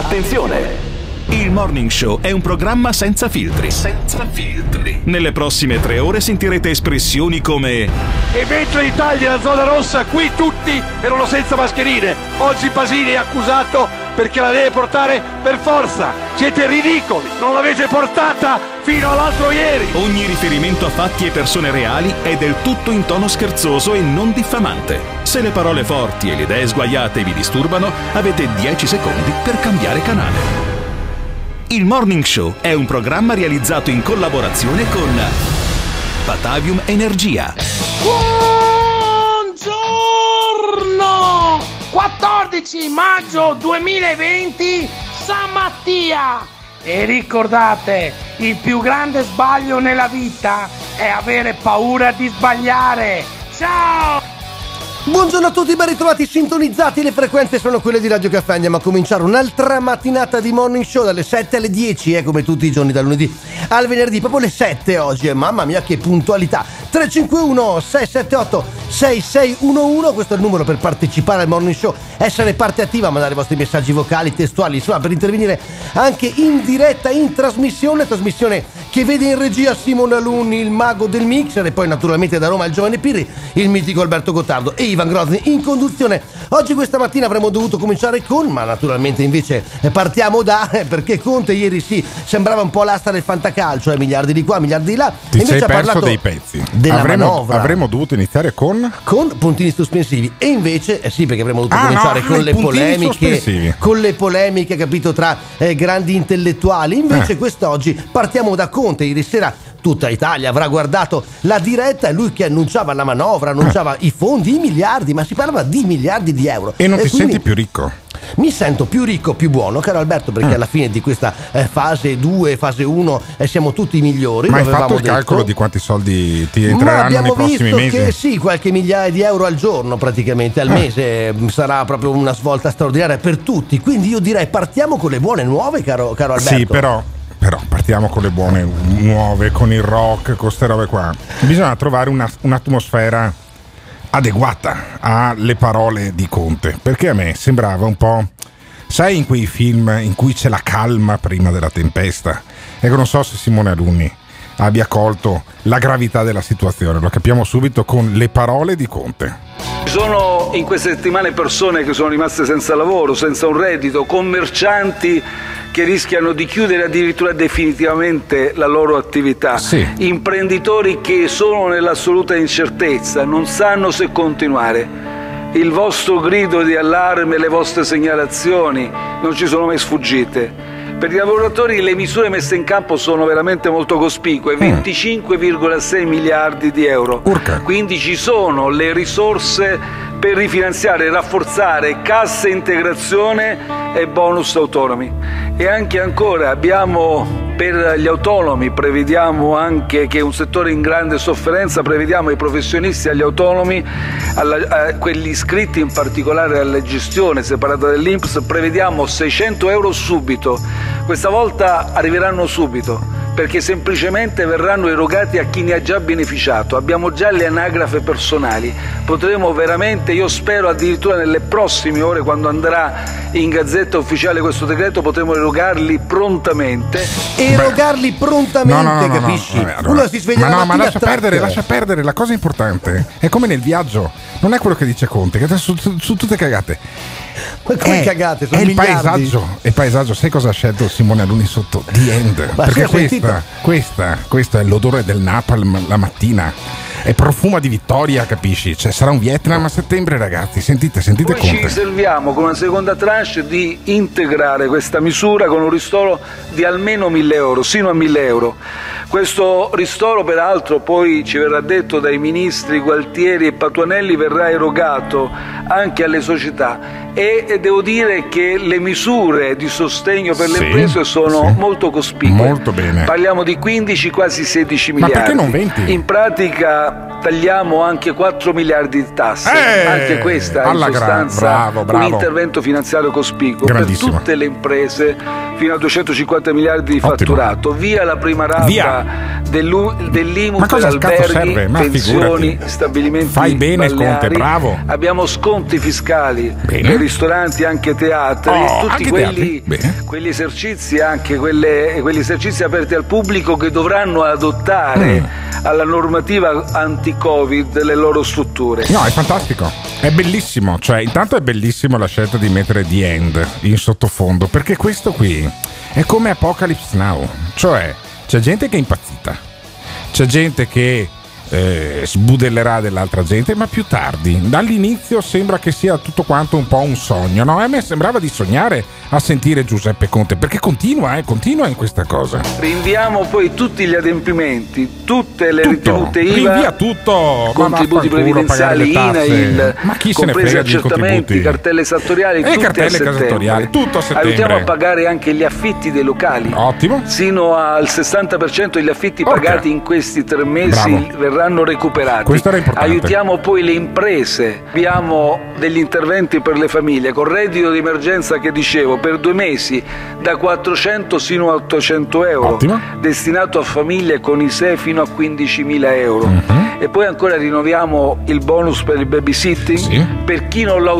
Attenzione! Il Morning Show è un programma senza filtri. Senza filtri. Nelle prossime tre ore sentirete espressioni come E mentre l'Italia nella zona rossa, qui tutti erano senza mascherine. Oggi Pasini è accusato perché la deve portare per forza. Siete ridicoli, non l'avete portata fino all'altro ieri. Ogni riferimento a fatti e persone reali è del tutto in tono scherzoso e non diffamante. Se le parole forti e le idee sguaiate vi disturbano, avete 10 secondi per cambiare canale. Il Morning Show è un programma realizzato in collaborazione con Batavium Energia. Buongiorno! 14 maggio 2020, San Mattia! E ricordate, il più grande sbaglio nella vita è avere paura di sbagliare. Ciao! Buongiorno a tutti, ben ritrovati sintonizzati, le frequenze sono quelle di Radio Caffè, andiamo a cominciare un'altra mattinata di morning show dalle 7 alle 10, eh, come tutti i giorni dal lunedì al venerdì, proprio le 7 oggi, e mamma mia che puntualità, 351 678 6611, questo è il numero per partecipare al morning show, essere parte attiva, mandare i vostri messaggi vocali, testuali, insomma per intervenire anche in diretta, in trasmissione, trasmissione che vede in regia Simone Alunni, il mago del mixer e poi naturalmente da Roma il giovane Pirri, il mitico Alberto Gottardo e Ivan Grozny in conduzione. Oggi questa mattina avremmo dovuto cominciare con, ma naturalmente invece partiamo da, perché Conte ieri sì, sembrava un po' l'asta del fantacalcio, eh, miliardi di qua, miliardi di là. Ti invece sei perso parlato dei pezzi. Della avremmo, manovra. avremmo dovuto iniziare con. con puntini sospensivi e invece eh sì perché avremmo dovuto Ah, cominciare no, con le polemiche con le polemiche capito tra eh, grandi intellettuali invece Eh. quest'oggi partiamo da Conte ieri sera tutta Italia avrà guardato la diretta e lui che annunciava la manovra annunciava i fondi i miliardi ma si parlava di miliardi di euro E non ti quindi senti più ricco. Mi sento più ricco, più buono, caro Alberto, Mm. perché alla fine di questa eh, fase 2, fase 1 eh, siamo tutti i migliori. Ma hai fatto il calcolo detto. di quanti soldi ti entreranno nei prossimi mesi? che sì, qualche migliaia di euro al giorno praticamente, al Eh. mese eh, sarà proprio una svolta straordinaria per tutti. Quindi io direi partiamo con le buone nuove, caro, caro Alberto. Sì, però, però partiamo con le buone nuove, con il rock, con queste robe qua. Bisogna trovare una- un'atmosfera adeguata alle parole di Conte, perché a me sembrava un po'... Sai in quei film in cui c'è la calma prima della tempesta? Ecco, non so se Simone Alunni abbia colto la gravità della situazione, lo capiamo subito con le parole di Conte. Ci sono in queste settimane persone che sono rimaste senza lavoro, senza un reddito, commercianti che rischiano di chiudere addirittura definitivamente la loro attività, Sì. imprenditori che sono nell'assoluta incertezza, non sanno se continuare. Il vostro grido di allarme, le vostre segnalazioni non ci sono mai sfuggite. Per i lavoratori le misure messe in campo sono veramente molto cospicue, 25,6 miliardi di euro. Urca. Quindi ci sono le risorse per rifinanziare e rafforzare cassa integrazione e bonus autonomi. E anche ancora abbiamo per gli autonomi, prevediamo anche che è un settore in grande sofferenza, prevediamo ai professionisti agli autonomi, alla- a quelli iscritti in particolare alla gestione separata dell'Inps, prevediamo 600 euro subito. Questa volta arriveranno subito perché semplicemente verranno erogati a chi ne ha già beneficiato. Abbiamo già le anagrafe personali, potremo veramente, io spero addirittura nelle prossime ore quando andrà in gazzetta ufficiale questo decreto, potremo erogarli prontamente. Erogarli prontamente, No, no, no, no, capisci? vabbè, allora- Uno si sveglia ma la no, ma lascia perdere, lascia perdere. La cosa importante è come nel viaggio, non è quello che dice Conte, che adesso su, su tutte cagate. Ma come è, cagate, sono è il paesaggio, il paesaggio. Sai cosa ha scelto Simone Aluni sotto? The End. Ma Perché questa, questa, questo è l'odore del napalm la mattina. È profuma di vittoria, capisci? Cioè, sarà un Vietnam a settembre, ragazzi. Sentite, sentite ci Conte. riserviamo con una seconda tranche di integrare questa misura con un ristoro di almeno 1000 euro, sino a 1000 euro. Questo ristoro, peraltro, poi ci verrà detto dai ministri Gualtieri e Patuanelli, verrà erogato anche alle società e e devo dire che le misure di sostegno per le Sì, imprese sono sì. molto cospicue. Molto bene. Parliamo di 15, quasi 16 Ma miliardi. perché non 20? In pratica tagliamo anche 4 miliardi di tasse. Eh, anche questa è in sostanza bravo, bravo. un intervento finanziario cospicuo per tutte le imprese fino a 250 miliardi di Ottimo. fatturato. Via la prima rata dell'IMU Ma per alberghi? Ma pensioni, figurati. stabilimenti Fai bene, balneari. Conte, bravo. Abbiamo sconti fiscali Bene. per ristoranti, anche teatri, Oh, tutti anche quelli, quegli esercizi, anche quelle- quegli esercizi aperti al pubblico che dovranno adottare Mm. alla normativa anti-Covid le loro strutture. No, è fantastico. È bellissimo. Cioè, intanto è bellissimo la scelta di mettere The End in sottofondo. Perché questo qui è come Apocalypse Now. Cioè, c'è gente che è impazzita. C'è gente che eh, sbudellerà dell'altra gente, ma più tardi. Dall'inizio sembra che sia tutto quanto un po' un sogno. No, a me sembrava di sognare a sentire Giuseppe Conte. Perché continua, eh, continua in questa cosa. Rinviamo poi tutti gli adempimenti, tutte le Tutto. ritenute IVA, Rinvia tutto. Contributi previdenziali. INAIL, Ma chi se ne frega accertamenti, contributi? cartelle esattoriali, E tutti cartelle esattoriali, tutto a settembre. Aiutiamo a pagare anche gli affitti dei locali. Ottimo. Sino al 60% degli affitti Ok. pagati in questi tre mesi Bravo. Verranno recuperati. Aiutiamo poi le imprese. Abbiamo degli interventi per le famiglie con reddito di emergenza che dicevo per due mesi da 400 sino a 800 euro Ottimo. destinato a famiglie con ISEE fino a 15.000 euro. Mhm. E poi ancora rinnoviamo il bonus per il babysitting. Sì. Per chi non l'ha,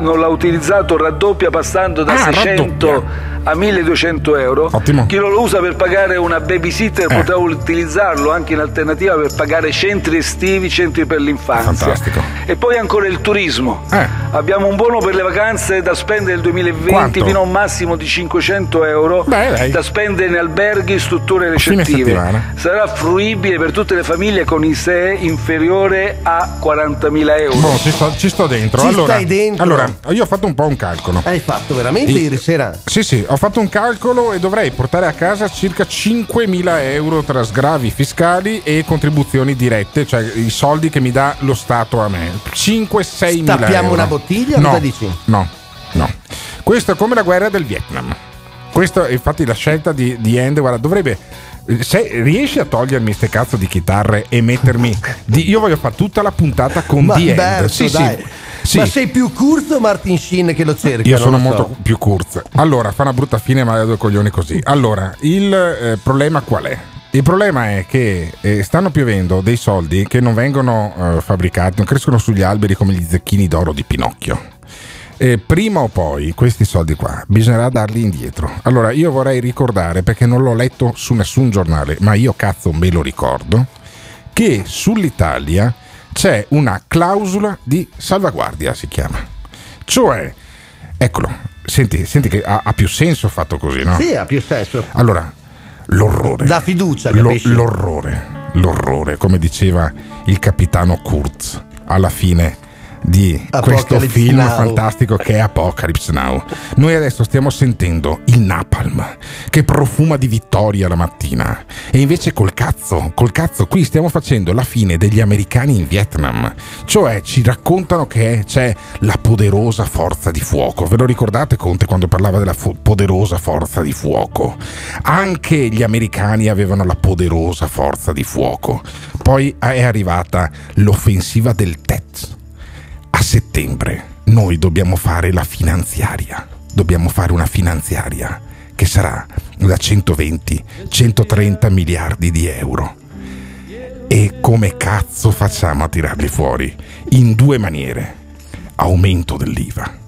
non l'ha utilizzato raddoppia passando da Ah, 600 raddoppia. A 1200 euro. Ottimo. Chi non lo usa per pagare una babysitter Eh. potrà utilizzarlo anche in alternativa per pagare centri estivi, centri per l'infanzia. Fantastico. E poi ancora il turismo. Eh. Abbiamo un buono per le vacanze da spendere nel 2020 Quanto? fino a un massimo di 500 euro Beh, da spendere in alberghi, strutture recettive. settimana. Sarà fruibile per tutte le famiglie con ISEE inferiore a 40.000 euro. Boh, ci sto, ci sto dentro. Ci allora, stai dentro. Allora, io ho fatto un po' un calcolo. Hai fatto veramente I- ieri sera? Sì, sì, ho fatto un calcolo e dovrei portare a casa circa 5.000 euro tra sgravi fiscali e contribuzioni dirette, cioè i soldi che mi dà lo Stato a me. 5-6 mila euro. Stappiamo una bottiglia? No, Cosa dici? No, no. Questo è come la guerra del Vietnam. Questo, infatti, la scelta di, di End, guarda, dovrebbe. Se riesci a togliermi ste cazzo di chitarre e mettermi. di- io voglio fare tutta la puntata con The End. Sì, sì. Sì. Ma sei più curzo o Martin Sheen che lo cerca? Io sono lo so. molto più curz. Allora, fa una brutta fine, ma ha due coglioni così. Allora, il eh, problema qual è? Il problema è che eh, stanno piovendo dei soldi che non vengono eh, fabbricati, non crescono sugli alberi come gli zecchini d'oro di Pinocchio. E prima o poi questi soldi qua bisognerà darli indietro. Allora, io vorrei ricordare, perché non l'ho letto su nessun giornale, ma io cazzo me lo ricordo, che sull'Italia c'è una clausola di salvaguardia, si chiama. Cioè, eccolo, senti, senti che ha, ha più senso fatto così, no? Sì, ha più senso. Allora, l'orrore. Da fiducia, capisci? l'orrore, l'orrore, come diceva il capitano Kurz alla fine di questo Apocalypse film Now. fantastico che è Apocalypse Now. Noi adesso stiamo sentendo il napalm che profuma di vittoria la mattina e invece col cazzo, col cazzo qui stiamo facendo la fine degli americani in Vietnam. Cioè ci raccontano che c'è la poderosa forza di fuoco. Ve lo ricordate Conte quando parlava della fu- poderosa forza di fuoco? Anche gli americani avevano la poderosa forza di fuoco. Poi è arrivata l'offensiva del TET. A settembre noi dobbiamo fare la finanziaria. Dobbiamo fare una finanziaria che sarà da 120-130 miliardi di euro. E come cazzo facciamo a tirarli fuori? In due maniere. Aumento dell'IVA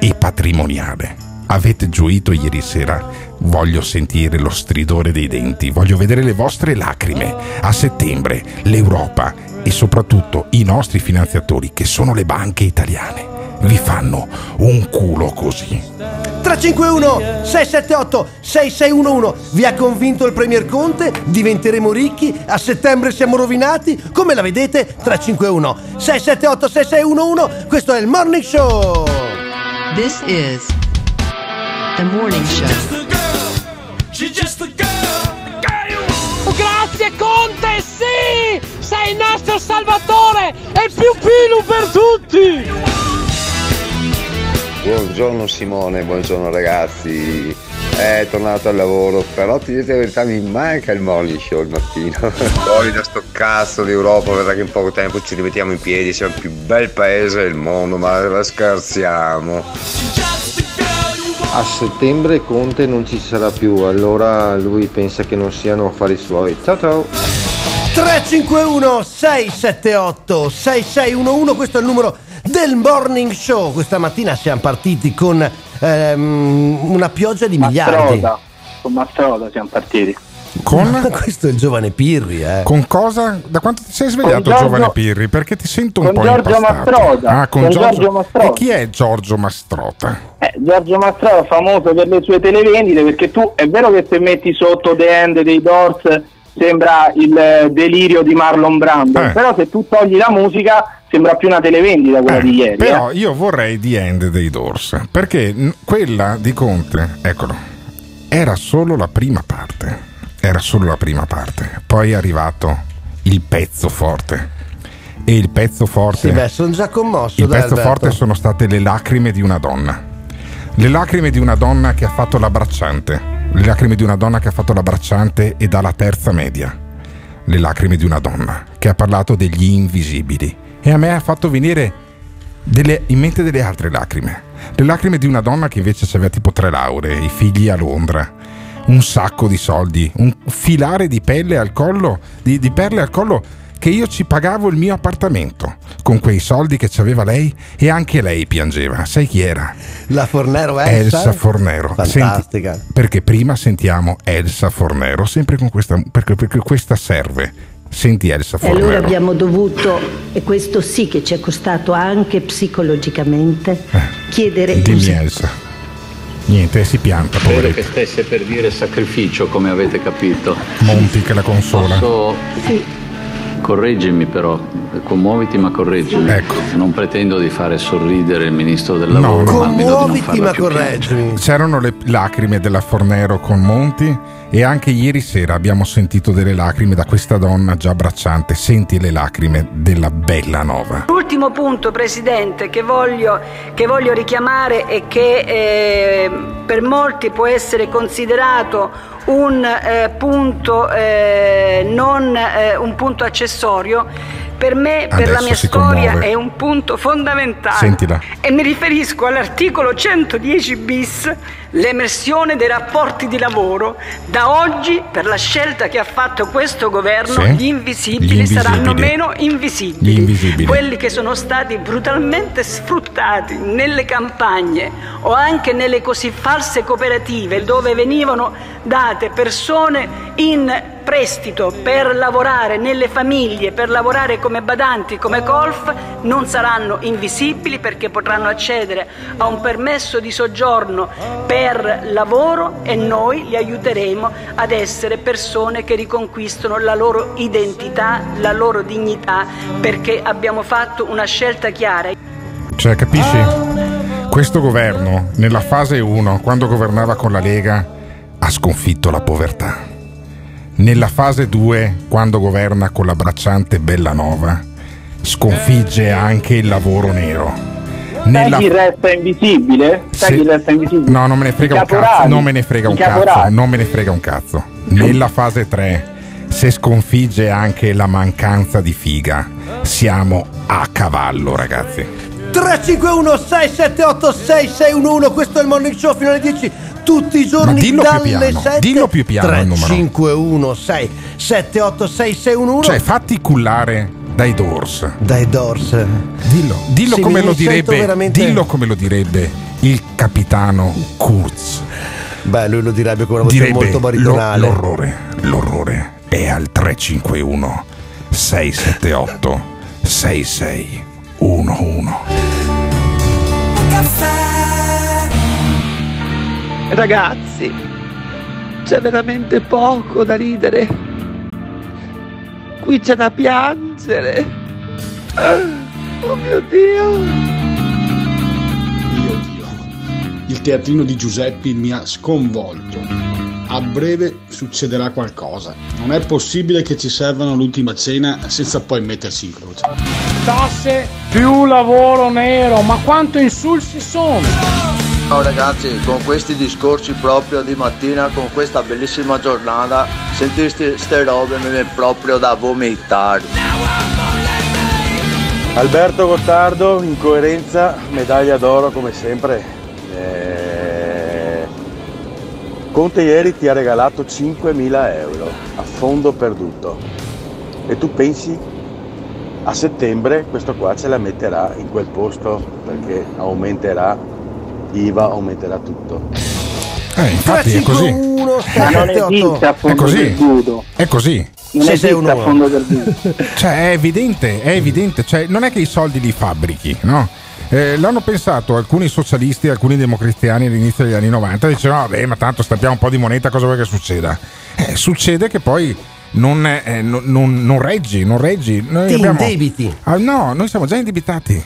e patrimoniale. Avete gioito ieri sera? Voglio sentire lo stridore dei denti, voglio vedere le vostre lacrime. A settembre l'Europa e soprattutto i nostri finanziatori, che sono le banche italiane, vi fanno un culo così. 351 678 6611 Vi ha convinto il Premier Conte? Diventeremo ricchi? A settembre siamo rovinati? Come la vedete? 351 678 6611 Questo è il Morning Show This is the morning show. Grazie Conte, sì! Sei il nostro salvatore e più pilu per tutti! Buongiorno Simone, buongiorno ragazzi. È tornato al lavoro, però ti dico la verità, mi manca il morning show il mattino. Poi da sto cazzo d'Europa, vedrà che in poco tempo ci rimettiamo in piedi, siamo il più bel paese del mondo, ma ma scherziamo. A settembre Conte non ci sarà più, allora lui pensa che non siano affari suoi. Ciao ciao! 351 678 6611 Questo è il numero del morning show. Questa mattina siamo partiti con ehm, una pioggia di miliardi. Mastroda, con Mastroda siamo partiti. Con? Questo è il giovane Pirri, eh. Con cosa? Da quanto ti sei svegliato, Giorgio- giovane Pirri? Perché ti sento un con po' Giorgio impastato. Mastrota. Ah, con, Con Giorgio, Giorgio Mastrota. E chi è Giorgio Mastrota? Eh, Giorgio Mastroda famoso per le sue televendite perché tu è vero che se metti sotto The End dei Doors sembra il eh, delirio di Marlon Brando, Eh. però se tu togli la musica sembra più una televendita quella Eh, di ieri. però eh. io vorrei The End dei Doors perché quella di Conte, eccolo, era solo la prima parte. Era solo la prima parte. Poi è arrivato il pezzo forte. E il pezzo forte. Sì, beh, sono già commosso. Il dai, pezzo Alberto. forte sono state le lacrime di una donna. Le lacrime di una donna che ha fatto l'abbracciante. Le lacrime di una donna che ha fatto l'abbracciante e dalla terza media. Le lacrime di una donna che ha parlato degli invisibili. E a me ha fatto venire delle- in mente delle altre lacrime. Le lacrime di una donna che invece aveva tipo tre lauree, i figli a Londra, un sacco di soldi, un filare di pelle al collo, di, di perle al collo che io ci pagavo il mio appartamento con quei soldi che aveva lei e anche lei piangeva. Sai chi era? La Fornero Elsa. Elsa Fornero. Fantastica. Senti, perché prima sentiamo Elsa Fornero, sempre con questa, perché, perché questa serve. Senti Elsa E allora Fornero. abbiamo dovuto, e questo sì che ci è costato anche psicologicamente, chiedere Dimmi. Elsa. Niente, si pianta, Credo poveretta. che stesse per dire sacrificio, come avete capito. Monti che la consola. Posso... Correggimi però, commuoviti ma correggimi. Ecco. Non pretendo di fare sorridere il ministro del lavoro, no. ma Commuoviti, ma più correggimi. C'erano le lacrime della Fornero con Monti e anche ieri sera abbiamo sentito delle lacrime da questa donna già abbracciante. Senti le lacrime della bella nova. L'ultimo punto, Presidente, che voglio, che voglio richiamare e che eh, per molti può essere considerato un eh, punto eh, non eh, un punto accessorio, per me, per la Adesso mia storia, commuove. è un punto fondamentale. Sentila. E mi riferisco all'articolo 110 bis, l'emersione dei rapporti di lavoro. Da oggi, per la scelta che ha fatto questo governo, Sì. gli invisibili, Gli invisibili. saranno meno invisibili. Invisibili. Quelli che sono stati brutalmente sfruttati nelle campagne o anche nelle così false cooperative dove venivano date persone in prestito per lavorare nelle famiglie, per lavorare come badanti, come golf, non saranno invisibili perché potranno accedere a un permesso di soggiorno per lavoro e noi li aiuteremo ad essere persone che riconquistano la loro identità, la loro dignità, perché abbiamo fatto una scelta chiara. Cioè, capisci? Questo governo, nella fase 1, quando governava con la Lega, ha sconfitto la povertà. Nella fase 2, quando governa con la bracciante Bellanova, sconfigge anche il lavoro nero. Sai chi resta invisibile? Sai Se- chi resta invisibile? No, non me ne frega I un cazzo. Non me ne frega un cazzo. Non me ne frega un cazzo. Nella fase 3, se sconfigge anche la mancanza di figa, siamo a cavallo, ragazzi. 351 678 6611 questo è il morning show fino alle 10 tutti i Ma giorni dillo più dalle piano, 7 dillo più piano il numero. 351 678 6611 Cioè, fatti cullare dai Doors. dai Doors Dillo, dillo come lo direbbe. veramente- Dillo come lo direbbe il capitano Kurz. beh lui lo direbbe con una voce Direbbe molto lo- baritonale l'orrore, l'orrore è al 351 678 6611. Ragazzi, c'è veramente poco da ridere. Qui c'è da piangere. Ah, Oh mio Dio. Mio Dio, il teatrino di Giuseppi mi ha sconvolto. A breve succederà qualcosa. Non è possibile che ci servano l'ultima cena senza poi mettersi in croce. Tasse più lavoro nero, ma quanto insulsi sono? Ciao ragazzi, con questi discorsi proprio di mattina, con questa bellissima giornata, sentiste ste robe mi viene proprio da vomitare. Alberto Gottardo, in coerenza, medaglia d'oro come sempre. Eh, Conte ieri ti ha regalato 5.000 euro a fondo perduto. E tu pensi a settembre questo qua ce la metterà in quel posto perché aumenterà IVA, aumenterà tutto. Eh, infatti è così. 351 Ma non esiste a È fondo così. perduto. È così. Non Se esiste un a fondo perduto. Cioè, è evidente, è evidente. Cioè, non è che i soldi li fabbrichi, no? Eh, l'hanno pensato alcuni socialisti, alcuni democristiani all'inizio degli anni 90, dicevano, vabbè, ma tanto stappiamo un po' di moneta, cosa vuoi che succeda? Eh, succede che poi non, eh, non- non- non reggi, non reggi. Noi Ti abbiamo- indebiti. Ah, no, noi siamo già indebitati.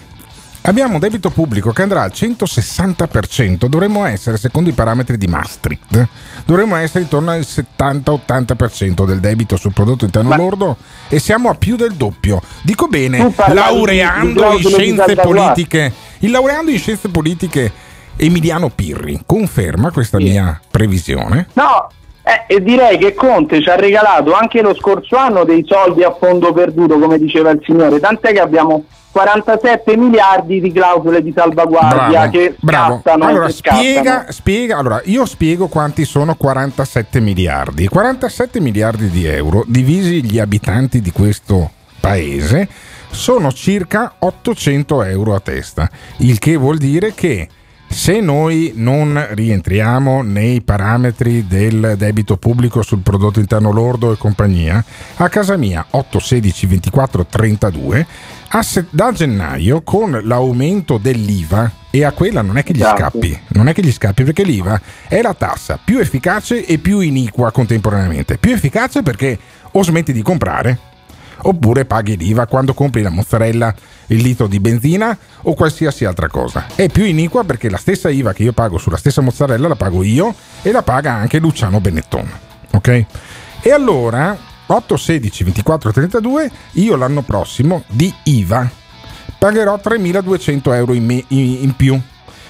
Abbiamo un debito pubblico che andrà al 160%, dovremmo essere, secondo i parametri di Maastricht, dovremmo essere intorno al 70-80% del debito sul prodotto interno lordo e siamo a più del doppio. Dico bene, parlavi di laureando in di scienze politiche, il laureando in scienze politiche Emiliano Pirri conferma questa mia previsione. No, eh, e direi che Conte ci ha regalato anche lo scorso anno dei soldi a fondo perduto, come diceva il signore, tant'è che abbiamo 47 miliardi di clausole di salvaguardia Bravo, che bravo. Allora, che spiega, spiega, allora, io spiego quanti sono 47 miliardi. 47 miliardi di euro divisi gli abitanti di questo paese sono circa 800 euro a testa, il che vuol dire che se noi non rientriamo nei parametri del debito pubblico sul prodotto interno lordo e compagnia, a casa mia 8, 16, 24, 32, a se- da gennaio con l'aumento dell'IVA e a quella non è che gli Esatto. scappi, non è che gli scappi perché l'IVA è la tassa più efficace e più iniqua contemporaneamente. Più efficace perché o smetti di comprare oppure paghi l'IVA quando compri la mozzarella, il litro di benzina o qualsiasi altra cosa. È più iniqua perché la stessa IVA che io pago sulla stessa mozzarella la pago io e la paga anche Luciano Benetton. Ok? E allora 8, 16, 24, 32 io l'anno prossimo di IVA pagherò 3.200 euro in, me- in- in più.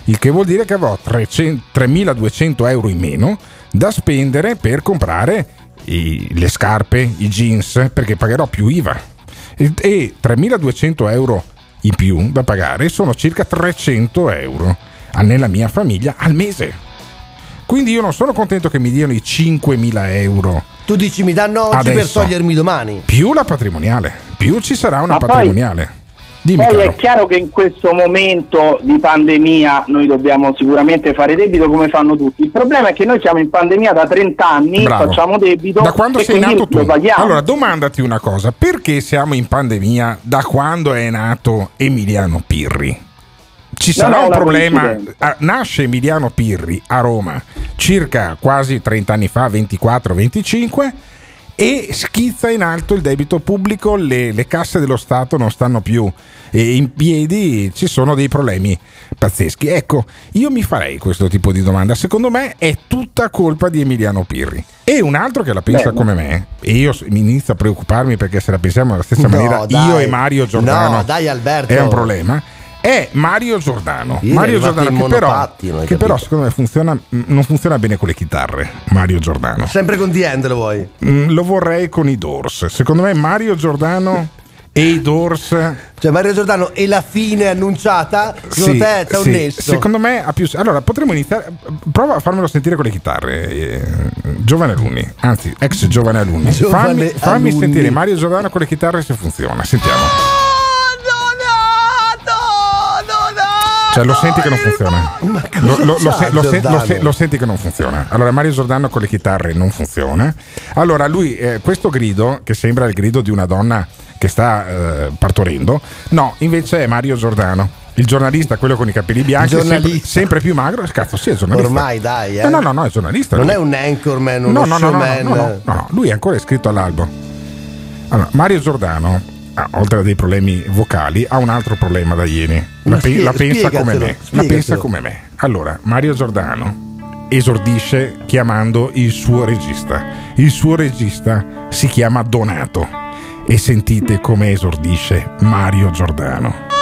Il che vuol dire che avrò 300 3.200 euro in meno da spendere per comprare i- le scarpe, i jeans, perché pagherò più IVA. E, e 3.200 euro in più da pagare sono circa 300 euro nella mia famiglia al mese. Quindi io non sono contento che mi diano i 5.000 euro Tu dici mi danno oggi per Adesso. togliermi domani. più la patrimoniale, più ci sarà una Ma poi- patrimoniale. Dimmi Poi caro. è chiaro che in questo momento di pandemia noi dobbiamo sicuramente fare debito come fanno tutti. Il problema è che noi siamo in pandemia da 30 anni, Bravo. facciamo debito Da quando e sei nato tu? lo paghiamo. Allora, domandati una cosa: perché siamo in pandemia da quando è nato Emiliano Pirri? Ci sarà no, un problema. Ah, Nasce Emiliano Pirri a Roma circa quasi 30 anni fa, 24-25, e schizza in alto il debito pubblico, le, le casse dello Stato non stanno più in piedi, ci sono dei problemi pazzeschi. Ecco, io mi farei questo tipo di domanda. Secondo me è tutta colpa di Emiliano Pirri. E un altro che la pensa Beh, come me, e io mi inizio a preoccuparmi perché se la pensiamo alla stessa No, maniera, dai. io e Mario Giordano No, dai, Alberto. è un problema. È Mario Giordano. È Mario Giordano che, però, che però secondo me funziona, mh, non funziona bene con le chitarre. Mario Giordano. Sempre con The End lo vuoi? Mm, lo vorrei con i Doors. Secondo me Mario Giordano e i Doors. Cioè Mario Giordano e la fine annunciata, secondo Sì, te c'è un sì. nesso? Secondo me ha più. Allora, potremmo iniziare. Prova a farmelo sentire con le chitarre. eh, giovane alunni, anzi, ex giovane alunni. Giovane fammi fammi alunni. sentire Mario Giordano con le chitarre se funziona. Sentiamo. Cioè, lo senti che non funziona. Lo, lo- lo se- se- lo se- lo senti che non funziona. Allora, Mario Giordano con le chitarre non funziona. Allora, lui, eh, questo grido, che sembra il grido di una donna che sta eh, partorendo, no, invece è Mario Giordano. Il giornalista, quello con i capelli bianchi, sempre, sempre più magro. Cazzo, sì, è giornalista. Ormai dai, eh. No, no, no, no, è giornalista. Non lui. è un anchorman, uno no, no, no, no, showman. no, no, no, no, lui è ancora iscritto all'albo. Allora, Mario Giordano, ah, oltre a dei problemi vocali, ha un altro problema da ieri. La, pe- la pensa come me. La pensa come me. Allora, Mario Giordano esordisce chiamando il suo regista. Il suo regista si chiama Donato. E sentite come esordisce Mario Giordano.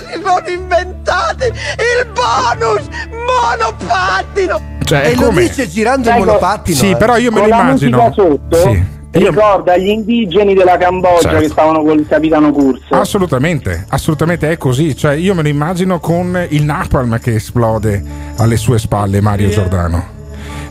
Cosa si sono inventati, il bonus monopattino. Cioè, e lo come- dice girando il Ecco, monopattino. Sì, eh. però io me lo immagino. sotto? Sì. Ricorda gli indigeni della Cambogia Certo. che stavano con il capitano Curso. Assolutamente, assolutamente è così. Cioè, io me lo immagino con il napalm che esplode alle sue spalle, Mario Giordano.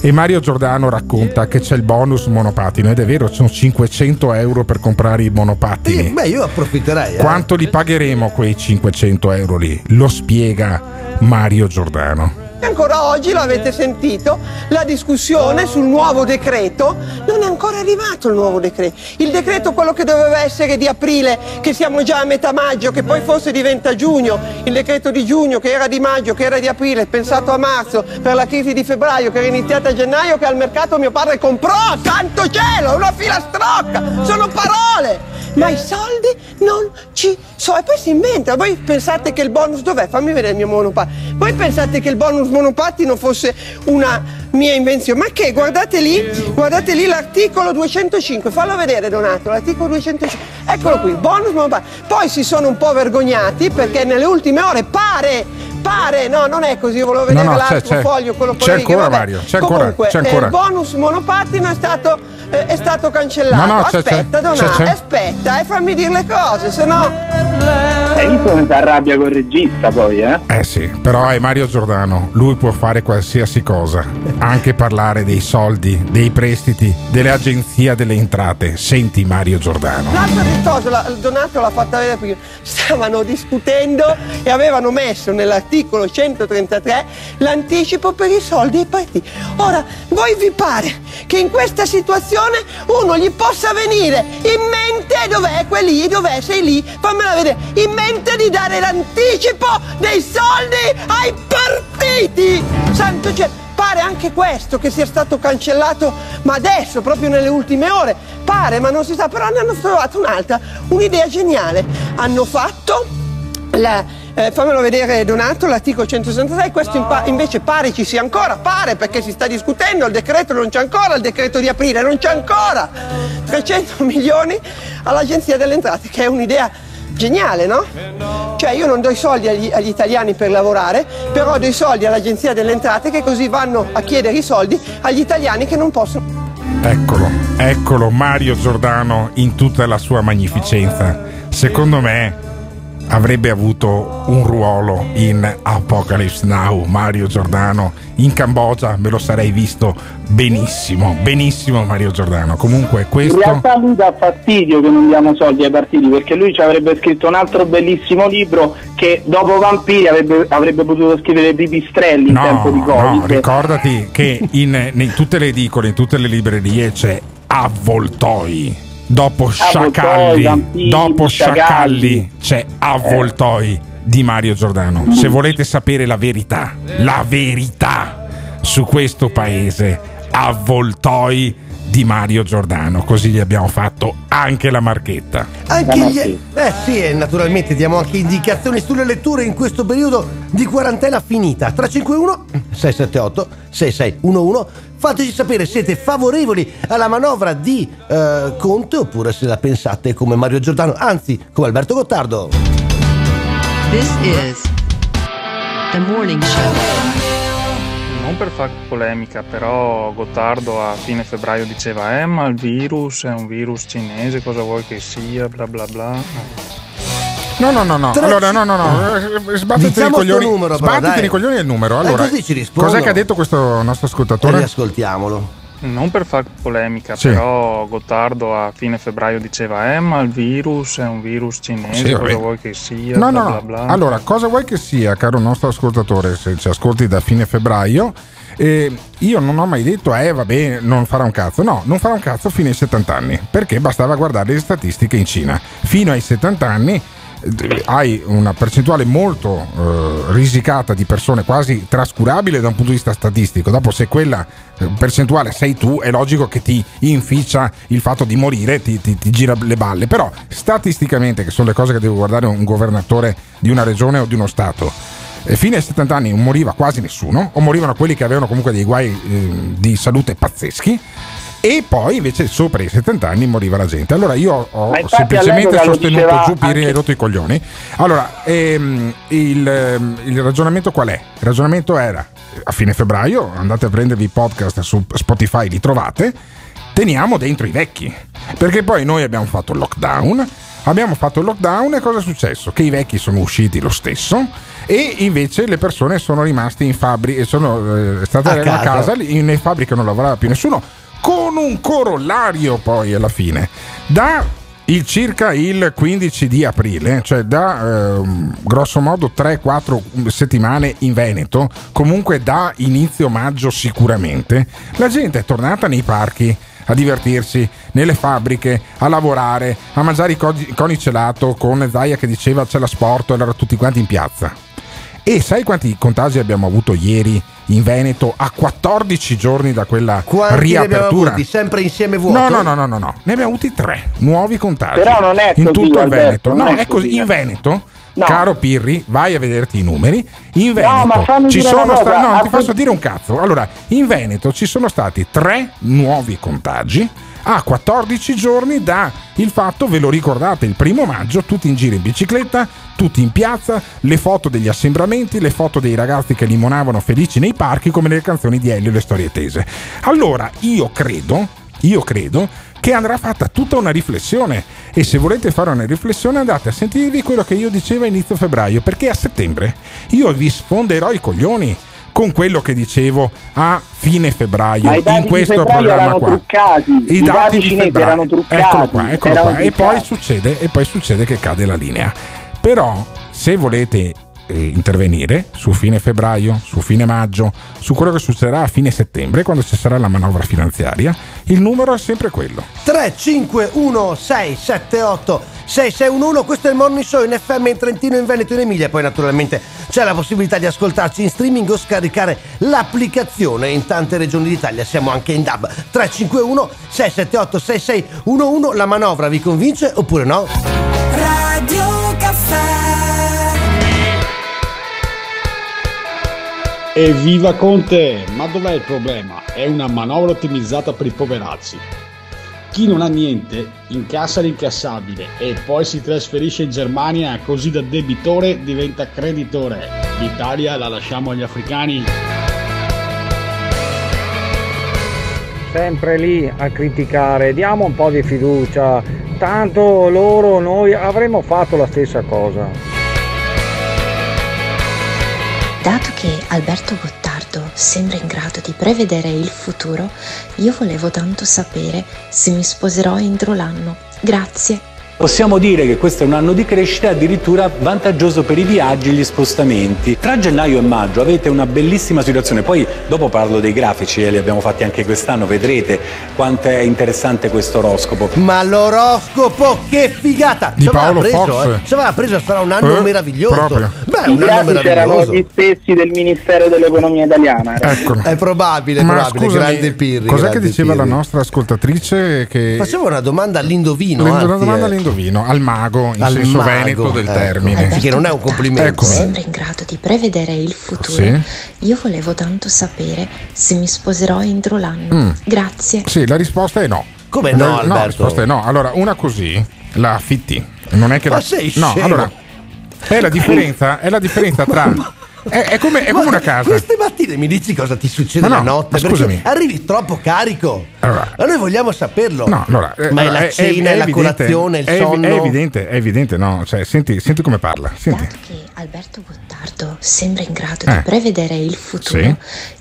E Mario Giordano racconta che c'è il bonus monopattino ed è vero, sono 500 euro per comprare i monopattini. Beh, io approfitterei. eh. Quanto li pagheremo quei 500 euro lì? Lo spiega Mario Giordano. Ancora oggi, lo avete sentito, la discussione sul nuovo decreto non è ancora arrivato il nuovo decreto. Il decreto quello che doveva essere di aprile, che siamo già a metà maggio, che poi forse diventa giugno, il decreto di giugno che era di maggio, che era di aprile, pensato a marzo, per la crisi di febbraio che era iniziata a gennaio, che al mercato mio padre comprò, santo cielo, una filastrocca, sono parole! Ma i soldi non ci sono. E poi si inventa. Voi pensate che il bonus dov'è? Fammi vedere il mio monopattino. Voi pensate che il bonus monopattino fosse una mia invenzione? Ma che? Guardate lì, guardate lì l'articolo 205. Fallo vedere, Donato. L'articolo 205. Eccolo qui, bonus monopattino. Poi si sono un po' vergognati perché nelle ultime ore pare. Pare, no, non è così, io volevo vedere No, no, l'altro c'è- c'è. foglio, quello C'è ancora, vabbè. Mario, c'è ancora, Comunque, c'è eh, ancora. il bonus monopattino è stato, eh, è stato cancellato. No, no, c'è- c'è. aspetta, C'è- Donato, c'è. aspetta, e fammi dire le cose, se no. Hai visto come si arrabbia col regista poi, eh? Eh sì, però è Mario Giordano, lui può fare qualsiasi cosa, anche parlare dei soldi, dei prestiti, delle agenzie delle entrate. Senti Mario Giordano. Un'altra cosa, la- Donato l'ha fatta vedere prima. Stavano discutendo e avevano messo nell'articolo 133 l'anticipo per i soldi ai partiti. Ora, voi vi pare che in questa situazione uno gli possa venire in mente dov'è quelli, dov'è, sei lì, fammela vedere, in mente di dare l'anticipo dei soldi ai partiti! Santo cielo! Pare anche questo che sia stato cancellato, ma adesso, proprio nelle ultime ore. Pare, ma non si sa, però ne hanno trovato un'altra, un'idea geniale. Hanno fatto la, eh, fammelo vedere Donato, l'articolo 166, questo in pa- invece pare ci sia ancora, pare perché si sta discutendo, il decreto non c'è ancora, il decreto di aprile non c'è ancora. 300 milioni all'Agenzia delle Entrate, che è un'idea geniale, no? Cioè io non do i soldi agli, agli italiani per lavorare, però do i soldi all'Agenzia delle Entrate che così vanno a chiedere i soldi agli italiani che non possono. Eccolo, eccolo Mario Giordano in tutta la sua magnificenza. Secondo me avrebbe avuto un ruolo in Apocalypse Now, Mario Giordano. In Cambogia me lo sarei visto benissimo, benissimo Mario Giordano. Comunque In questo... realtà lui dà fastidio che non diamo soldi ai partiti perché lui ci avrebbe scritto un altro bellissimo libro che dopo Vampiri avrebbe, avrebbe potuto scrivere Pipistrelli in tempo di No, Covid. no, ricordati che in, in tutte le edicole, in tutte le librerie c'è Avvoltoi. Dopo Sciacalli, Vampiri, dopo Sciacalli. Sciacalli c'è Avvoltoi di Mario Giordano. Se volete sapere la verità, la verità su questo paese, Avvoltoi di Mario Giordano. Così gli abbiamo fatto anche la marchetta. Anche gli... Eh sì, e naturalmente diamo anche indicazioni sulle letture in questo periodo di quarantena finita. 351 678 6611 Fateci sapere se siete favorevoli alla manovra di eh, Conte oppure se la pensate come Mario Giordano, anzi come Alberto Gottardo. This is the morning show. Non per fare polemica, però Gottardo a fine febbraio diceva eh ma il virus è un virus cinese, cosa vuoi che sia, bla bla bla. No, no, no, no. Tre- Allora, no, no, no. eh, Sbattiti Diciamo i coglioni. numero, però, sbattiti dai. i coglioni del numero. Eh, Allora, così ci rispondo. cos'è che ha detto questo nostro E ascoltatore? riascoltiamolo. Non per fare polemica, Sì. però Gottardo a fine febbraio diceva eh ma il virus è un virus cinese, Sì, cosa vabbè. vuoi che sia, No, bla no, bla bla. Allora, cosa vuoi che sia, caro nostro ascoltatore, se ci ascolti da fine febbraio? eh, io non ho mai detto, eh, va bene, non farà un cazzo. No, non farà un cazzo fino ai 70 anni, perché bastava guardare le statistiche in Cina. Fino ai 70 anni hai una percentuale molto eh, risicata di persone quasi trascurabile da un punto di vista statistico. Dopo, se quella eh, percentuale sei tu, è logico che ti inficia il fatto di morire, ti, ti- ti gira le balle. Però, statisticamente, che sono le cose che deve guardare un governatore di una regione o di uno Stato. E fino ai 70 anni non moriva quasi nessuno, o morivano quelli che avevano comunque dei guai eh, di salute pazzeschi. E poi invece sopra i 70 anni moriva la gente. Allora io ho semplicemente sostenuto diceva giù Piri anche- e rotto i coglioni. Allora, ehm, il, ehm, il ragionamento qual è? Il ragionamento era a fine febbraio, andate a prendervi i podcast su Spotify, li trovate. teniamo dentro i vecchi. Perché poi noi abbiamo fatto il lockdown, abbiamo fatto il lockdown e cosa è successo? Che i vecchi sono usciti lo stesso e invece le persone sono rimaste in fabbrica, sono eh, state A a casa. casa, lì in fabbrica non lavorava più nessuno, con un corollario poi alla fine. Da il circa il 15 di aprile, cioè da ehm, grosso modo 3-4 settimane in Veneto, comunque da inizio maggio sicuramente, la gente è tornata nei parchi a divertirsi, nelle fabbriche, a lavorare, a mangiare i coni gelato con Zaia che diceva c'è la sport, erano tutti quanti in piazza. E sai quanti contagi abbiamo avuto ieri in Veneto a 14 giorni da quella Quanti ne abbiamo riapertura? avuti? Sempre insieme vuoto? No, no, no, no, no, no, ne abbiamo avuti tre nuovi contagi. Però non è in così, tutto il Alberto, Veneto. non No, è è così. così. In Veneto, No. caro Pirri, vai a vederti i numeri. In No, ma Veneto fammi ci sono stati. No, ti faccio dire un cazzo. Allora, in Veneto ci sono stati tre nuovi contagi. A 14 giorni da il fatto, ve lo ricordate, il primo maggio, tutti in giro in bicicletta, tutti in piazza, le foto degli assembramenti, le foto dei ragazzi che limonavano felici nei parchi come nelle canzoni di Elio e le storie tese. Allora, io credo, io credo che andrà fatta tutta una riflessione e se volete fare una riflessione andate a sentirvi quello che io dicevo a inizio febbraio, perché a settembre io vi sfonderò i coglioni con quello che dicevo a fine febbraio Ma i dati in di questo febbraio programma erano qua. truccati, i dati cinesi erano truccati, Eccolo qua, eccolo qua. E poi succede e poi succede che cade la linea. Però se volete eh, intervenire su fine febbraio, su fine maggio, su quello che succederà a fine settembre, quando ci sarà la manovra finanziaria, il numero è sempre quello. 351 678 6611 questo è il Morning Show in FM in Trentino, in Veneto, in Emilia poi naturalmente c'è la possibilità di ascoltarci in streaming o scaricare l'applicazione in tante regioni d'Italia siamo anche in DAB 351 678 6611 la manovra vi convince oppure no? Radio Caffè Evviva Conte! Ma dov'è il problema? È una manovra ottimizzata per i poveracci. Chi non ha niente incassa l'incassabile e poi si trasferisce in Germania così da debitore diventa creditore. L'Italia la lasciamo agli africani. sempre lì a criticare, diamo un po' di fiducia, tanto loro, noi avremmo fatto la stessa cosa. Dato che Alberto Gottardo sembra in grado di prevedere il futuro, io volevo tanto sapere se mi sposerò entro l'anno. Grazie. Possiamo dire che questo è un anno di crescita addirittura vantaggioso per i viaggi e gli spostamenti. Tra gennaio e maggio avete una bellissima situazione, poi dopo parlo dei grafici e li abbiamo fatti anche quest'anno, vedrete quanto è interessante questo oroscopo. Ma l'oroscopo che figata! Di Ci aveva Paolo preso, Fox. eh. Ci aveva preso, sarà un anno Eh, meraviglioso. proprio. Beh, I un anno grafici erano meraviglioso. gli stessi del Ministero dell'Economia italiana. È probabile, è Ma probabile, scusami, grande Pirri. Cos'è che grande diceva la Pirri. nostra ascoltatrice? Che Faceva una domanda all'indovino. una anzi, domanda eh. All'indovino, al mago, in Al senso mago, veneto del ecco. termine. Che non è un complimento. Ecco, eh. Sembra in grado di prevedere il futuro. Sì. Io volevo tanto sapere se mi sposerò entro l'anno. Mm. Grazie. Sì, la risposta è no. Come no, La- Alberto? la risposta è no. Allora, una così la affitti. Non è che Ma la sei No, scemo. allora è la differenza, è la differenza tra è, è come, è come una casa. Queste mattine mi dici cosa ti succede Ma la no, notte? scusami. arrivi troppo carico. Allora. Ma noi vogliamo saperlo. No, allora, eh, Ma è la è- è- cena, è è la evidente, colazione, il sonno. È evidente, è evidente, no? Cioè, senti, senti come parla. Senti. Che Alberto Gottardo sembra in grado Eh. di prevedere il futuro. Sì.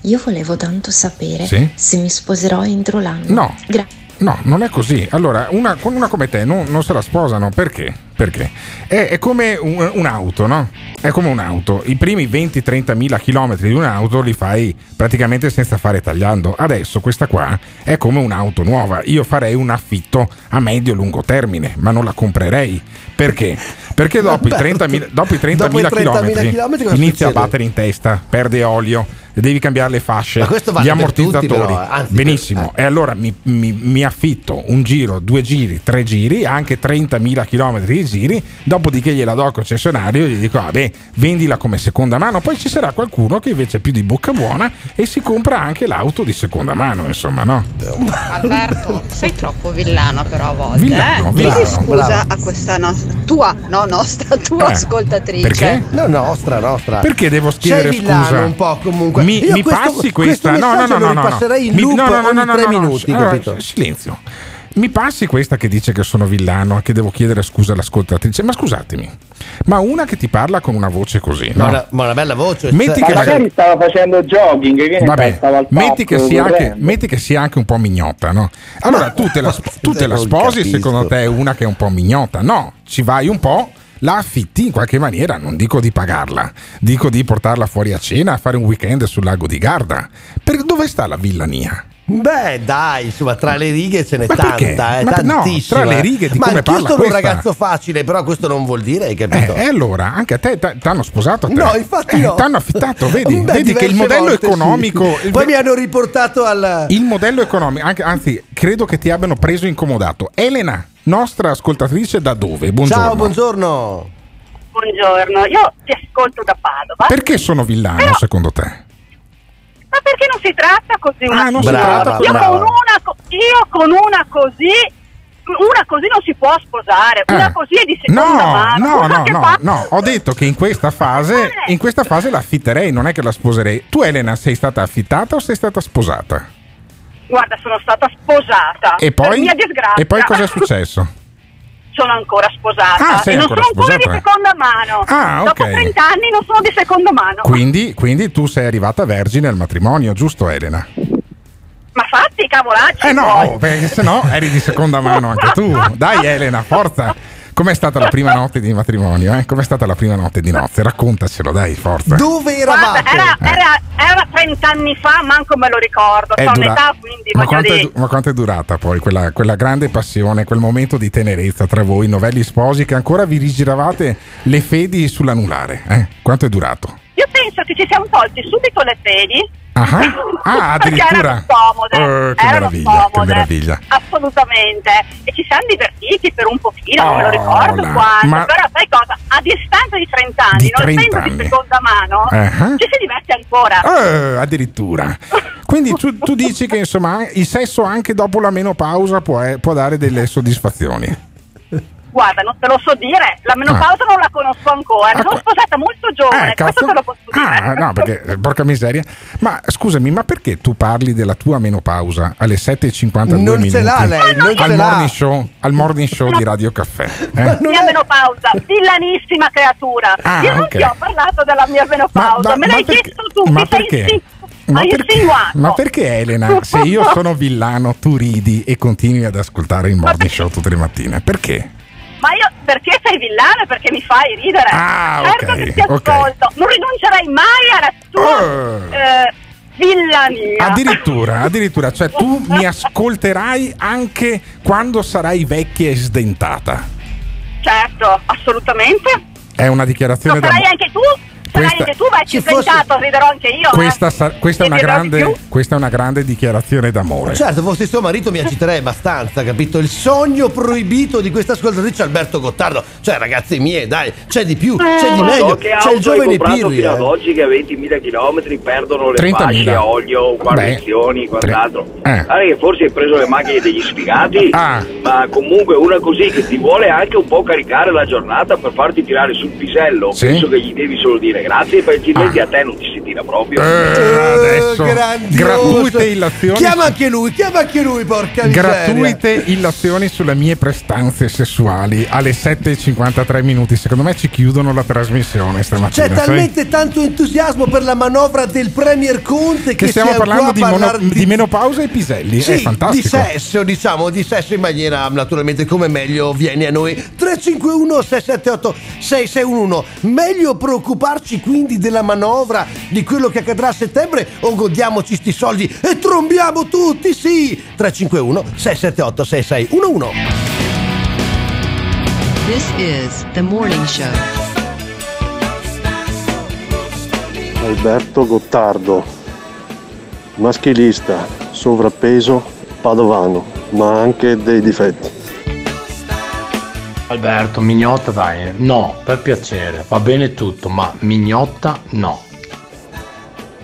Io volevo tanto sapere Sì. se mi sposerò entro l'anno. No. Grazie. No, non è così. Allora, una, con una come te non, non se la sposano perché? Perché? È, è come un- un'auto, no? È come un'auto. I primi 20-30 mila chilometri di un'auto li fai praticamente senza fare tagliando. Adesso questa qua è come un'auto nuova. Io farei un affitto a medio-lungo termine, ma non la comprerei. Perché? Perché dopo i Alberto, 30.000 dopo i 30.000 dopo i 30.000 chilometri chilometri inizia succede? a battere in testa, perde olio, devi cambiare le fasce, Ma questo gli vale per ammortizzatori. tutti, però, eh. Anzi, Benissimo. E allora mi, mi- mi affitto un giro, due giri, tre giri, anche 30.000 km di giri, dopodiché gliela do al concessionario e gli dico, vabbè, vendila come seconda mano. Poi ci sarà qualcuno che invece è più di bocca buona e si compra anche l'auto di seconda mano, insomma, no? Alberto, sei troppo villano però a volte. Villano, eh? villano, Chiedi scusa bravo. a questa nostra tua, no nostra, tua Eh, ascoltatrice. perché? No, nostra, nostra. Perché devo chiedere scusa? un po' comunque. Mi, mi questo- passi questo questa? No, no, no, no, no. in loop no, no, no, no, no, tre no, no. minuti, Allora, capito? Silenzio. Mi passi questa che dice che sono villano e che devo chiedere scusa all'ascoltatrice? Ma scusatemi, ma una che ti parla con una voce così, Ma no? una, ma una bella voce. Metti Ma che magari stava facendo jogging, Vabbè, stava al metti che, sia anche, metti che sia anche un po' mignotta, no? Allora tu te la, tu te la sposi, capisco. secondo te è una che è un po' mignotta? No, ci vai un po'. La affitti in qualche maniera, non dico di pagarla, dico di portarla fuori a cena a fare un weekend sul lago di Garda. Per dove sta la villania? Beh, dai, insomma, tra le righe ce n'è Ma tanta, eh, Ma no, tantissima. tra le righe di Ma come parla sono un ragazzo facile, però questo non vuol dire, hai Eh, capito? e allora, anche a te t- t'hanno sposato? a te? No, infatti Eh, no. T'hanno affittato, vedi? Beh, vedi che il modello volte, economico... sì. il- Poi mi hanno riportato al. Il modello economico, anche- anzi, credo che ti abbiano preso incomodato. Elena, nostra ascoltatrice da dove? Buongiorno. Ciao, buongiorno. Buongiorno, io ti ascolto da Padova. Perché sono villano secondo te? Ma perché non si tratta così una Ah, non si figlia? tratta io, brava. con una, co- io con una così una così non si può sposare, una Eh. così è di seconda No, mano. no, no, no, fa- no, ho detto che in questa fase, in questa fase la affitterei, non è che la sposerei. Tu Elena sei stata affittata o sei stata sposata? Guarda, sono stata sposata. E poi, mia disgrazia. e poi cosa è successo? Sono ancora sposata. Ah, e non sono ancora sposata? di seconda mano. Ah, Dopo ok. 30 anni non sono di seconda mano. Quindi, quindi tu sei arrivata vergine al matrimonio, giusto Elena? Ma fatti cavolacci. Eh no, poi. perché se no eri di seconda mano anche tu. Dai Elena, forza. Com'è stata la prima notte di matrimonio? Eh? Com'è stata la prima notte di nozze? Raccontacelo, dai, forza. Dove Guarda, era, era, era 30 anni fa, manco me lo ricordo. È Sono dura- età, quindi ma, quanto è, ma quanto è durata poi quella, quella grande passione, quel momento di tenerezza tra voi, novelli sposi, che ancora vi rigiravate le fedi sull'anulare? Eh? Quanto è durato? Io penso che ci siamo tolti subito le fedi. Ah, ah, Perché addirittura. scomode. Eh, che meraviglia, che meraviglia. Assolutamente. E ci siamo divertiti per un pochino, non me lo Oh, ricordo là. quanto. Ma- Però sai cosa? A distanza di 30 anni, Di non 30 essendo anni. di seconda mano, Eh. ci si diverte ancora. Eh, addirittura. Quindi tu, tu dici che insomma il sesso anche dopo la menopausa può, eh, può dare delle soddisfazioni. Guarda, non te lo so dire, la menopausa non la conosco ancora. Mi sono sposata molto giovane, Eh, questo te lo posso dire. Ah, no, perché eh, porca miseria. Ma scusami, ma perché tu parli della tua menopausa alle 7.52 Non minuti ce l'ha lei, non al, ce l'ha. morning show, al morning show di Radio Caffè? eh? mia menopausa, villanissima creatura. Ah, Io non ok. ti ho parlato della mia menopausa, Ma- me ma l'hai perché- chiesto tu, ma mi sei perché? Ma perché, insinuato. ma perché Elena, se io sono villano, tu ridi e continui ad ascoltare il morning show tutte le mattine? Perché? Ma io perché sei villano perché mi fai ridere? Ah, certo ok, che ti ascolto, non rinuncerai mai alla tua eh, villania. Addirittura, addirittura, cioè tu mi ascolterai anche quando sarai vecchia e sdentata. Certo, assolutamente. È una dichiarazione Lo farai anche tu? Questa- tu, vai ci sventato, riderò anche io. eh. questa, sa- questa è grande, questa è una grande dichiarazione d'amore. Certo, fossi suo marito mi agiterei abbastanza, capito? Il sogno proibito di questa ascoltatrice Alberto Gottardo. Cioè, ragazzi miei, dai, c'è di più, c'è di So meglio. che C'è il giovane Pirri. fino ad eh. oggi che a 20.000 km perdono le 30.000. fasce, olio, guarnizioni, quant'altro. Eh. Guarda che forse hai preso le macchine degli sfigati, Ah. ma comunque una così che ti vuole anche un po' caricare la giornata per farti tirare sul pisello, Sì. penso che gli devi solo dire grazie perché altrimenti a te non ti si tira proprio. Eh, adesso grandioso. gratuite illazioni Chiama anche lui, chiama anche lui, porca miseria. gratuite illazioni sulle mie prestanze sessuali alle 7.53 minuti. Secondo me ci chiudono la trasmissione stamattina. C'è sai? talmente tanto entusiasmo per la manovra del Premier Conte che, che stiamo parlando di, mono- parlare di menopausa e piselli. Sì, è di fantastico. sesso, diciamo, di sesso in maniera naturalmente come meglio viene a noi. 351 678 6611. Meglio preoccuparci quindi della manovra, di quello che accadrà a settembre o godiamoci sti soldi e trombiamo tutti, sì! 351 678 6611. This is the morning show. Alberto Gottardo, maschilista, sovrappeso, padovano, ma anche dei difetti. Alberto, mignotta dai, no, per piacere, va bene tutto, ma mignotta no.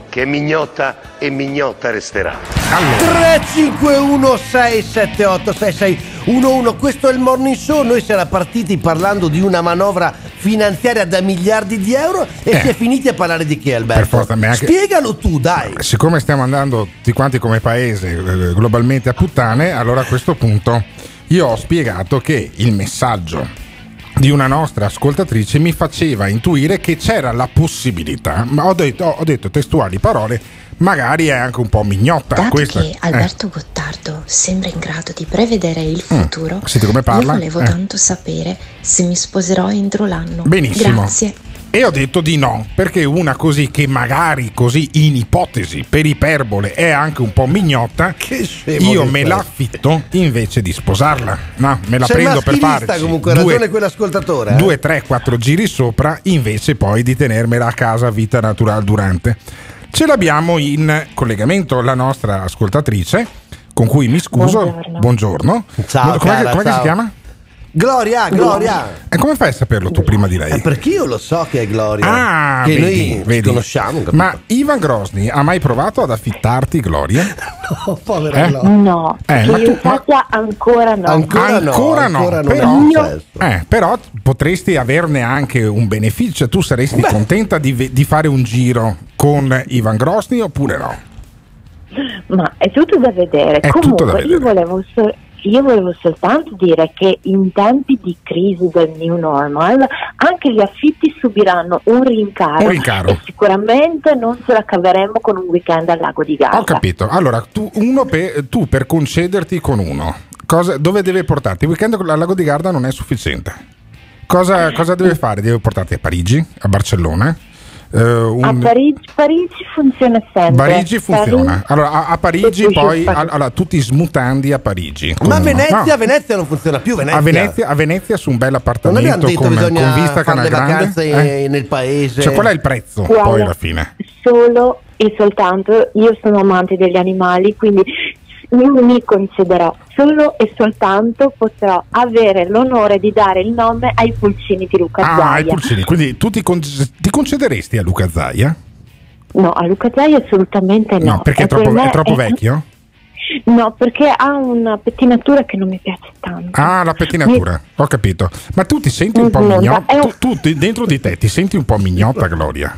che mignotta e mignotta resterà. 351 678 6611 questo è il morning show noi siamo partiti parlando di una manovra finanziaria da miliardi di euro e Eh. si è finiti a parlare di che Alberto? Per forza, anche- spiegalo tu dai Siccome stiamo andando tutti quanti come paese eh, globalmente a puttane, allora a questo punto io ho spiegato che il messaggio di una nostra ascoltatrice mi faceva intuire che c'era la possibilità, ma ho detto, ho detto testuali parole, magari è anche un po' mignotta Dato questa. che Alberto Gottardo sembra in grado di prevedere il futuro, Mm. Senti come parla? io volevo Eh. tanto sapere se mi sposerò entro l'anno. Benissimo. Grazie. E ho detto di no, perché una così che magari così in ipotesi, per iperbole, è anche un po' mignotta, io me sei. l'affitto invece di sposarla. No, me la Sei prendo per farci comunque due, ragione quell'ascoltatore eh? due, tre, quattro giri sopra, invece poi di tenermela a casa vita naturale durante. Ce l'abbiamo in collegamento la nostra ascoltatrice, con cui mi scuso. Buongiorno. Buongiorno. Ciao, Com'è, che- cara, com'è che si ciao. chiama? Gloria Gloria E come fai a saperlo tu prima di lei? Eh, perché io lo so che è Gloria Ah, che vedi, noi ci vedi. conosciamo capito? Ma Ivan Grosny ha mai provato ad affittarti Gloria? no, povera Eh? Gloria No, Eh, ma io tu- ma- ancora no. Ancora no, ancora no, ancora non però, successo. eh, però potresti averne anche un beneficio. Tu saresti contenta di, di fare un giro con Ivan Grosny oppure no? Ma è tutto da vedere. È tutto Comunque da vedere. Io, volevo so- io volevo soltanto dire che in tempi di crisi del new normal anche gli affitti subiranno un rincaro, Un rincaro. e sicuramente non ce la caveremo con un weekend al lago di Garda. Ho capito. Allora, tu, uno per, tu per concederti con uno, cosa- dove deve portarti? Il weekend al Lago di Garda non è sufficiente. Cosa, cosa deve fare? Deve portarti a Parigi, a Barcellona? Eh, un- A Parigi, Parigi funziona sempre. Parigi funziona. Allora, a, a Parigi Tutto poi, all- allora, tutti smutandi a Parigi. ma uno. Venezia No, Venezia non funziona più Venezia a, Venezia, a Venezia su un bel appartamento abbiamo detto con, bisogna con vista vacanze Eh? nel paese Cioè, qual è il prezzo Guarda. poi alla fine? Solo e soltanto, io sono amante degli animali, quindi io mi concederò solo e soltanto potrò avere l'onore di dare il nome ai pulcini di Luca Ah, i Zaia. pulcini. Quindi tu ti, con- ti concederesti a Luca Zaia? No, a Luca Zaia assolutamente no. No, perché è per troppo, me è troppo vecchio? No, perché ha una pettinatura che non mi piace tanto. Ah, la pettinatura, ho capito. Ma tu ti senti un po' mignotta? è Tu, un- tu ti- dentro di te ti senti un po' mignotta, Gloria?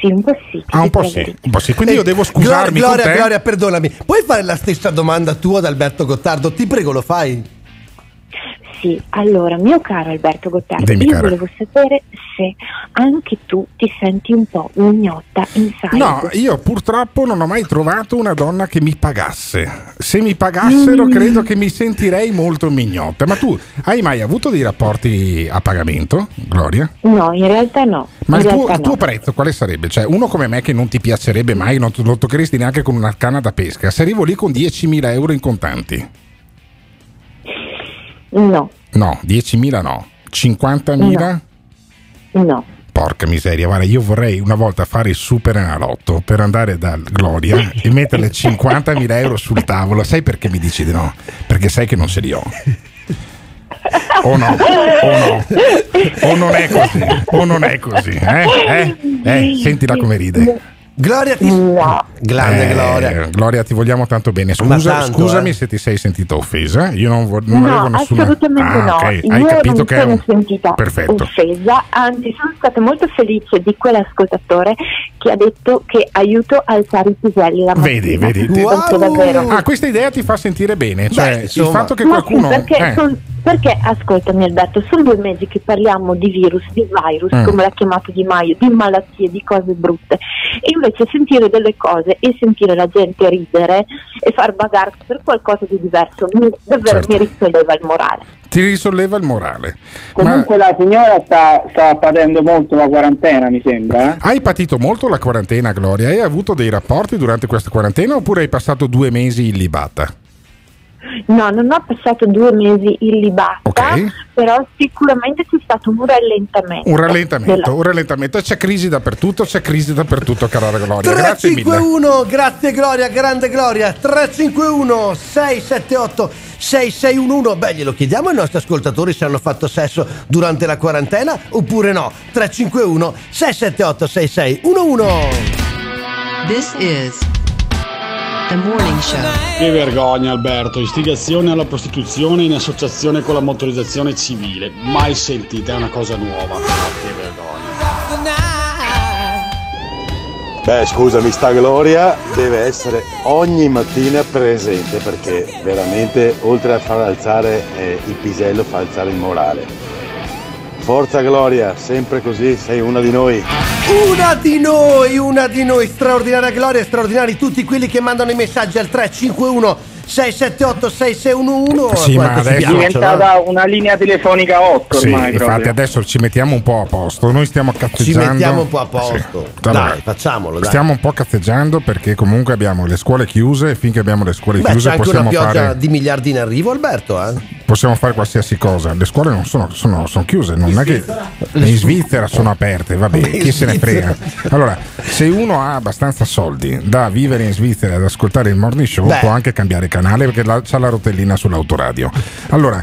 Sì, un po' sì. Ah, un po' sì, un po' sì. Quindi io Eh, devo scusarmi Gloria, con te. Gloria, perdonami. Puoi fare la stessa domanda tua ad Alberto Gottardo? Ti prego, lo fai? Sì, allora, mio caro Alberto Gottardo, Dimmi, io cara. volevo sapere se anche tu ti senti un po' mignotta inside. No, io purtroppo non ho mai trovato una donna che mi pagasse. Se mi pagassero, Mm. credo che mi sentirei molto mignotta. Ma tu hai mai avuto dei rapporti a pagamento, Gloria? No, in realtà no. Ma in il tuo, realtà il tuo no. prezzo quale sarebbe? Cioè, uno come me che non ti piacerebbe mai, non lo toccheresti neanche con una canna da pesca. Se arrivo lì con 10.000 euro in contanti. No, No, 10.000 no. 50.000? no. Porca miseria, guarda, io vorrei una volta fare il super enalotto per andare da Gloria e metterle 50.000 euro sul tavolo. Sai perché mi dici di no? Perché sai che non ce li ho. O no, o no, o non è così, o non è così, eh? Eh? Eh, sentila come ride. Gloria ti... Grande Eh, Gloria. Gloria, ti vogliamo tanto bene. Scusa, tanto, scusami eh. se ti sei sentita offesa. Io non, vo- non No, avevo nessuna. assolutamente Ah, no. ok. Hai capito non che è sono un. sentita Perfetto. offesa, anzi sono stata molto felice di quell'ascoltatore che ha detto che aiuto a alzare i piselli la mattina. Vedi, vedi. Davvero. Ah, questa idea ti fa sentire bene. Cioè, Beh, il fatto che Ma sì, qualcuno. perché, eh, son- perché, ascoltami Alberto, sono due mesi che parliamo di virus, di virus, Mm. come l'ha chiamato Di Maio, di malattie, di cose brutte. E invece sentire delle cose e sentire la gente ridere e far bagarre per qualcosa di diverso, mi- davvero Certo. mi risolleva il morale. ti risolleva il morale. Ma Comunque la signora sta, sta patendo molto la quarantena, mi sembra. eh? hai patito molto la quarantena, Gloria? Hai avuto dei rapporti durante questa quarantena oppure hai passato due mesi illibata? No, non ho passato due mesi illibata, Ok. però sicuramente c'è stato un rallentamento. Un rallentamento, della- un rallentamento. C'è crisi dappertutto, c'è crisi dappertutto, cara Gloria. Grazie mille. 351, grazie Gloria, grande Gloria. 351 678 6611. Beh, glielo chiediamo ai nostri ascoltatori se hanno fatto sesso durante la quarantena oppure no. 351 678 6611. This is the morning show. Che vergogna Alberto, istigazione alla prostituzione in associazione con la motorizzazione civile. Mai sentita, è una cosa nuova. Che vergogna. Beh, scusami, sta Gloria deve essere ogni mattina presente perché veramente oltre a far alzare eh, il pisello fa alzare il morale. Forza Gloria, sempre così, sei una di noi. Una di noi, una di noi, straordinaria Gloria, straordinari tutti quelli che mandano i messaggi al 351 678 6611 Sì, ma ci adesso- È diventata una linea telefonica 8 Sì, ormai. infatti proprio. adesso ci mettiamo un po' a posto. Noi stiamo Ci cazzeggiando. mettiamo un po' a posto. Sì. Dai, Allora, facciamolo, dai. Stiamo un po' cazzeggiando perché comunque abbiamo le scuole chiuse e finché abbiamo le scuole Beh, c'è chiuse anche una possiamo pioggia fare, di miliardi in arrivo, Alberto, eh? possiamo fare qualsiasi cosa. Le scuole non sono, sono- sono chiuse, non è che in Svizzera sono aperte, va bene, In chi se ne frega. Svizzera. Allora, se uno ha abbastanza soldi da vivere in Svizzera ad ascoltare il morning show, Beh. può anche cambiare canale perché la- c'ha la rotellina sull'autoradio. Allora,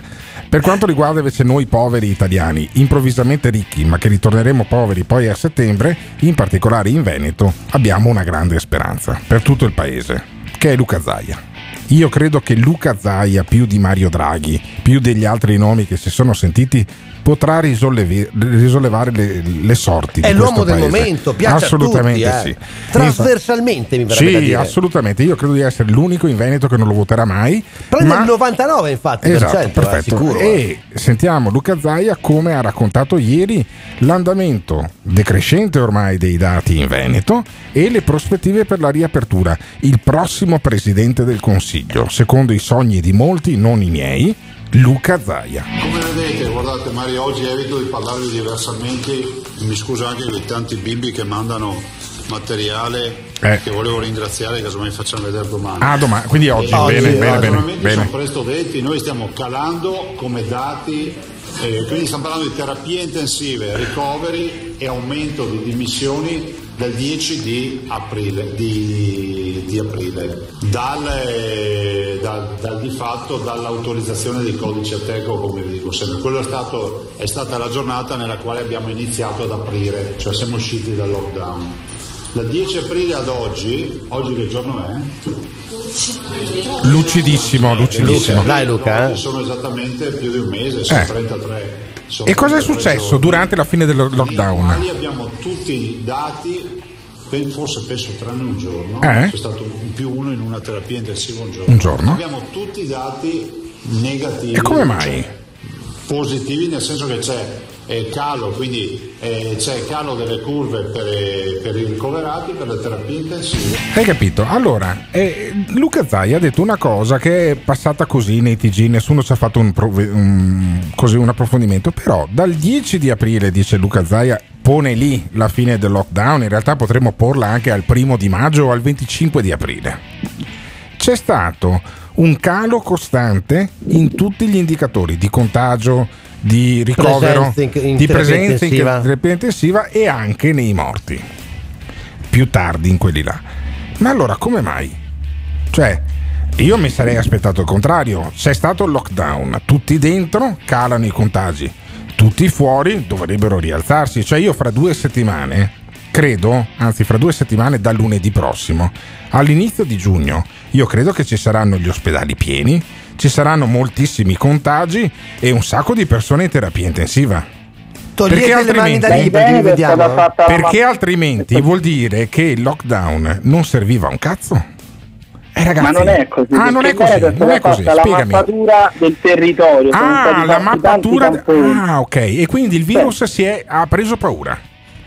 per quanto riguarda invece noi poveri italiani, improvvisamente ricchi, ma che ritorneremo poveri poi a settembre, in particolare in Veneto, abbiamo una grande speranza per tutto il paese, che è Luca Zaia. Io credo che Luca Zaia, più di Mario Draghi, più degli altri nomi che si sono sentiti, potrà risollevi- risollevare le, le sorti. È l'uomo del paese. momento, piace Assolutamente a tutti, eh. sì. Trasversalmente mi verrebbe Sì, assolutamente. Io credo di essere l'unico in Veneto che non lo voterà mai. Prende ma- il 99 infatti, Esatto, per cento, eh, perfetto. sicuro. eh. E sentiamo Luca Zaia come ha raccontato ieri l'andamento decrescente ormai dei dati in Veneto e le prospettive per la riapertura. Il prossimo presidente del Consiglio, secondo i sogni di molti, non i miei, Luca Zaia. Come vedete, guardate Mario, oggi evito di parlarvi diversamente, mi scuso anche per i tanti bimbi che mandano materiale Eh. che volevo ringraziare, casomai facciamo vedere domani. Ah, domani, quindi oggi, Eh, bene, bene, bene, naturalmente bene. sono presto detti, noi stiamo calando come dati, eh, quindi stiamo parlando di terapie intensive, ricoveri e aumento di dimissioni dal 10 di aprile, di, di aprile. Dal, eh, dal- dal di fatto dall'autorizzazione del codice Ateco, come vi dico sempre. Quello è, stato, è stata la giornata nella quale abbiamo iniziato ad aprire, cioè siamo usciti dal lockdown. Dal 10 aprile ad oggi, oggi che giorno è? Lucidissimo, lucidissimo. Dai Luca, eh. Sono esattamente più di un mese, sono Eh. 33. E cosa è 33 successo durante la fine del lockdown? quali abbiamo tutti i dati, forse penso tranne un giorno, Eh? c'è stato un più uno in una terapia intensiva un giorno. Un giorno? Abbiamo tutti i dati negativi. E come mai? cioè positivi nel senso che c'è eh, calo, quindi eh, c'è calo delle curve per, eh, per i ricoverati, per le terapie intensive. Hai capito? Allora, eh, Luca Zai ha detto una cosa che è passata così nei TG, nessuno ci ha fatto un, prove- un- così un approfondimento, però dal 10 di aprile, dice Luca Zaia, pone lì la fine del lockdown, in realtà potremmo porla anche al primo di maggio o al 25 di aprile. C'è stato un calo costante in tutti gli indicatori di contagio, di ricovero, Presenza in- in di presenza in terapia intensiva e anche nei morti più tardi in quelli là. Ma allora come mai? Cioè, io mi sarei aspettato il contrario. C'è stato il lockdown, tutti dentro calano i contagi, tutti fuori dovrebbero rialzarsi. Cioè, io fra due settimane, credo, anzi fra due settimane dal lunedì prossimo, all'inizio di giugno, io credo che ci saranno gli ospedali pieni, ci saranno moltissimi contagi e un sacco di persone in terapia intensiva. Perché eh. Perché altrimenti vuol dire che il lockdown non serviva a un cazzo? Eh, ragazzi. Ma non è così. Ah, non è così, non è così. la mappatura del territorio. Ah, la mappatura. Ah, ok. E quindi il virus si è, ha preso paura.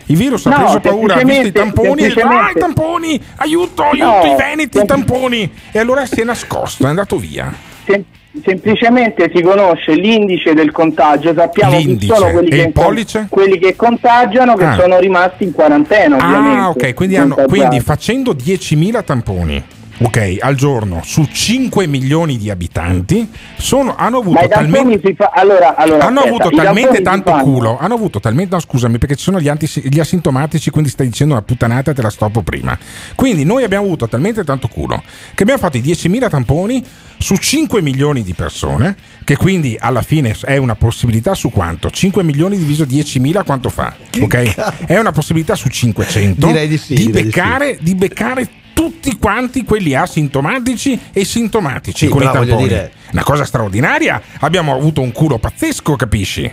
Il virus ha No, preso paura, ha visto i tamponi e ha detto, ah, i tamponi, aiuto, aiuto, No, i veneti, i tamponi. E allora si è nascosto, è andato via. Sem- semplicemente si conosce l'indice del contagio, sappiamo chi L'indice. sono quelli che, pollice? quelli che contagiano, che Ah. sono rimasti in quarantena. Ah, ok, quindi, hanno- quindi facendo 10.000 tamponi ok, al giorno su 5 milioni di abitanti sono- hanno avuto talmente fa... Allora, allora, hanno aspetta, avuto talmente tanto culo, hanno avuto talmente, no, scusami, perché ci sono gli, anti- gli asintomatici, quindi stai dicendo una puttanata e te la stoppo prima. Quindi noi abbiamo avuto talmente tanto culo che abbiamo fatto i 10.000 tamponi su 5 milioni di persone, che quindi alla fine è una possibilità su quanto? 5 milioni diviso 10.000 quanto fa? Ok? È una possibilità su 500 Direi di sì, direi di sì. beccare, di beccare tutti quanti quelli asintomatici e sintomatici Sì, con i tamponi. dire- Una cosa straordinaria. Abbiamo avuto un culo pazzesco, capisci?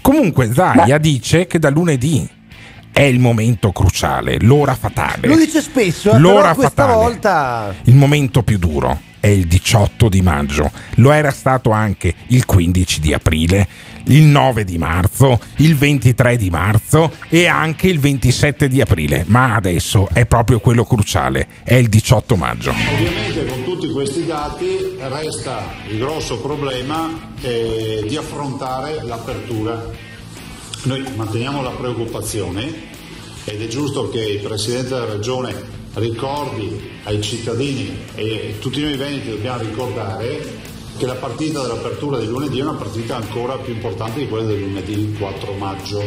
Comunque Zaia dice che da lunedì è il momento cruciale, l'ora fatale. Lo dice spesso, eh, L'ora però questa fatale. volta... Il momento più duro è il 18 di maggio, lo era stato anche il 15 di aprile, il 9 di marzo, il 23 di marzo e anche il 27 di aprile, ma adesso è proprio quello cruciale, è il 18 maggio. Ovviamente con tutti questi dati resta il grosso problema eh, di affrontare l'apertura. Noi manteniamo la preoccupazione ed è giusto che il Presidente della Regione ricordi ai cittadini e tutti noi veneti dobbiamo ricordare che la partita dell'apertura di lunedì è una partita ancora più importante di quella del lunedì 4 maggio.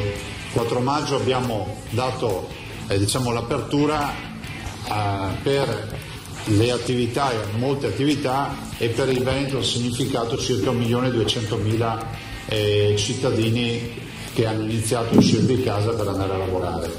4 maggio abbiamo dato eh, diciamo, l'apertura eh, per le attività, molte attività e per il Veneto ha significato circa 1.200.000 eh, cittadini che hanno iniziato a uscire di casa per andare a lavorare.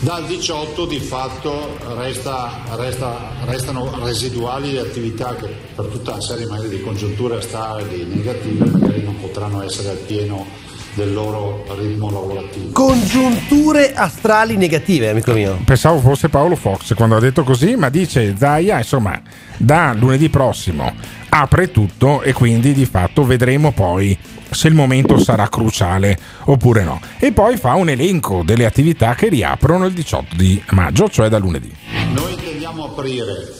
Dal 18 di fatto resta- resta- restano residuali le attività che per tutta una serie magari di congiunture astrali negative magari non potranno essere al pieno del loro ritmo lavorativo. Congiunture astrali negative, amico mio. Pensavo fosse Paolo Fox quando ha detto così, ma dice Zaia, insomma, da lunedì prossimo apre tutto e quindi di fatto vedremo poi se il momento sarà cruciale oppure no. E poi fa un elenco delle attività che riaprono il 18 di maggio, cioè da lunedì. Noi intendiamo aprire,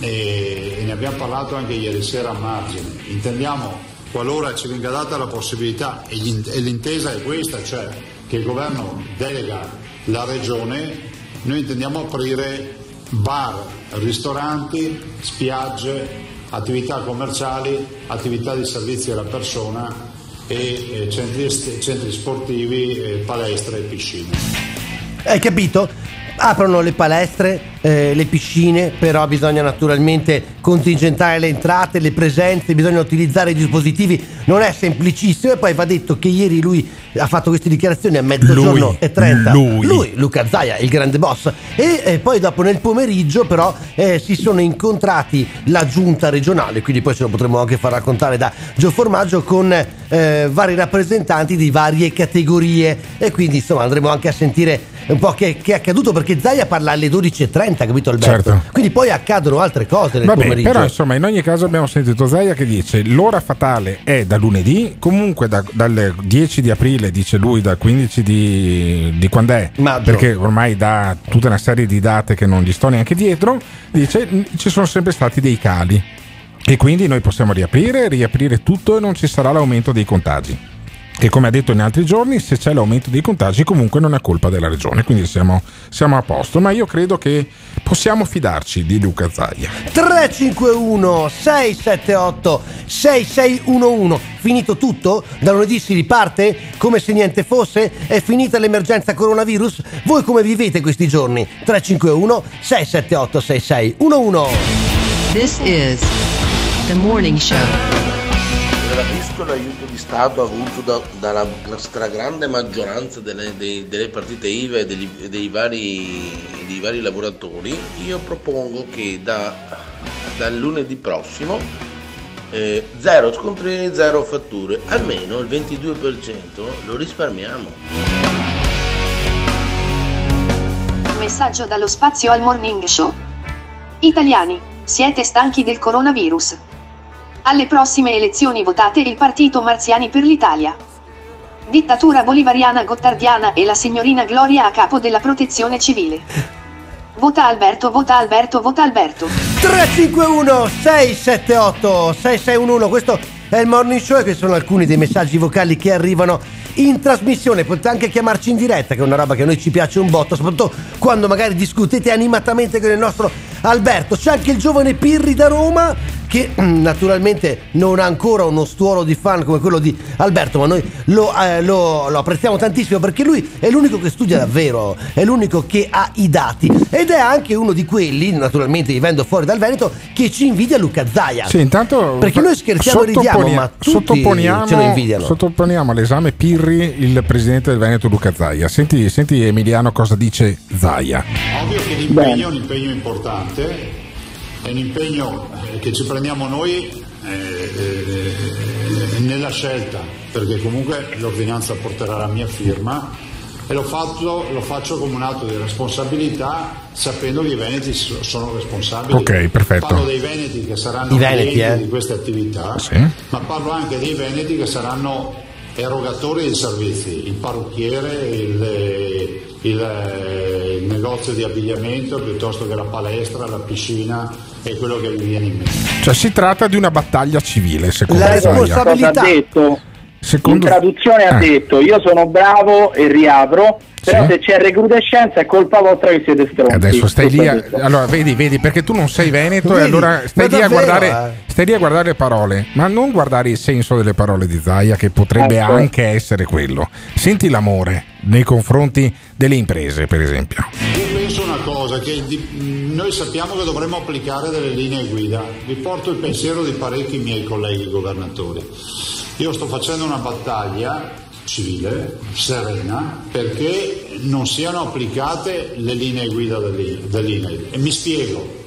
e, ne abbiamo parlato anche ieri sera a margine, intendiamo qualora ci venga data la possibilità, e l'intesa è questa, cioè che il governo delega la regione, noi intendiamo aprire bar, ristoranti, spiagge, attività commerciali, attività di servizi alla persona e eh, centri, centri sportivi, eh, palestre e piscine. Hai capito? Aprono le palestre, eh, le piscine, però bisogna naturalmente contingentare le entrate, le presenze, bisogna utilizzare i dispositivi, non è semplicissimo e poi va detto che ieri lui ha fatto queste dichiarazioni a mezzogiorno Lui, e 30. lui. Luca Zaia, il grande boss. E eh, poi dopo nel pomeriggio però eh, si sono incontrati la giunta regionale, quindi poi ce lo potremo anche far raccontare da Gio Formaggio con eh, vari rappresentanti di varie categorie e quindi insomma andremo anche a sentire un po' che, che è accaduto perché Zaia parla alle 12.30, capito Alberto? Certo. Quindi poi accadono altre cose nel Vabbè, pomeriggio. però insomma in ogni caso abbiamo sentito Zaia che dice l'ora fatale è da lunedì, comunque da- dal 10 di aprile, dice lui, dal 15 di, di quando è, perché ormai dà tutta una serie di date che non gli sto neanche dietro, dice "Mm, ci sono sempre stati dei cali e quindi noi possiamo riaprire, riaprire tutto e non ci sarà l'aumento dei contagi. E come ha detto in altri giorni, se c'è l'aumento dei contagi comunque non è colpa della regione, quindi siamo, siamo a posto, ma io credo che possiamo fidarci di Luca Zaia. 351 678 6611 Finito tutto? Da lunedì si riparte? Come se niente fosse? È finita l'emergenza coronavirus? Voi come vivete questi giorni? 351 678 6611 This is the morning show. Capisco l'aiuto di Stato avuto da- dalla stragrande maggioranza delle, dei- delle partite IVA e degli- dei, vari, dei vari lavoratori. Io propongo che da, dal lunedì prossimo eh, zero scontri, zero fatture, almeno il 22% lo risparmiamo. Messaggio dallo spazio al morning show. Italiani, siete stanchi del coronavirus? Alle prossime elezioni votate il partito Marziani per l'Italia. Dittatura bolivariana gottardiana e la signorina Gloria a capo della protezione civile. Vota Alberto, vota Alberto, vota Alberto. 351 678 6611 Questo è il morning show e questi sono alcuni dei messaggi vocali che arrivano in trasmissione. Potete anche chiamarci in diretta, che è una roba che a noi ci piace un botto, soprattutto quando magari discutete animatamente con il nostro Alberto, c'è anche il giovane Pirri da Roma che mm, naturalmente non ha ancora uno stuolo di fan come quello di Alberto, ma noi lo, eh, lo- lo apprezziamo tantissimo perché lui è l'unico che studia davvero, è l'unico che ha i dati ed è anche uno di quelli, naturalmente vivendo fuori dal Veneto, che ci invidia Luca Zaia. Sì, intanto Perché noi scherziamo e ridiamo, ma tutti sottoponiamo, ce lo invidiano. sottoponiamo all'esame Pirri il presidente del Veneto Luca Zaia. Senti, senti Emiliano cosa dice Zaia. Ovvio che l'impegno è un impegno importante, è un impegno eh, che ci prendiamo noi eh, eh, nella scelta, perché comunque l'ordinanza porterà la mia firma e lo faccio, lo faccio come un atto di responsabilità sapendo che i veneti so- sono responsabili. Ok, perfetto. Parlo dei veneti che saranno I veneti, clienti eh. di queste attività, Sì. ma parlo anche dei veneti che saranno erogatori di servizi, il parrucchiere, il, il- il negozio di abbigliamento piuttosto che la palestra, la piscina e quello che mi viene in mente. Cioè si tratta di una battaglia civile, secondo La Zaia. responsabilità- ha detto? Secondo- In traduzione ha Eh. detto io sono bravo e riapro, però Sì. se c'è recrudescenza è colpa vostra che siete stronzi. Adesso stai lì, a, allora vedi, vedi, perché tu non sei veneto Vedi? e allora stai lì, a davvero, guardare, eh? stai lì a guardare le parole, ma non guardare il senso delle parole di Zaia che potrebbe Ecco. anche essere quello. Senti l'amore nei confronti delle imprese, per esempio. Io penso una cosa, che di- noi sappiamo che dovremmo applicare delle linee guida. Vi porto il pensiero di parecchi miei colleghi governatori. Io sto facendo una battaglia civile, serena, perché non siano applicate le linee guida dell'I- dell'INAIL. E mi spiego,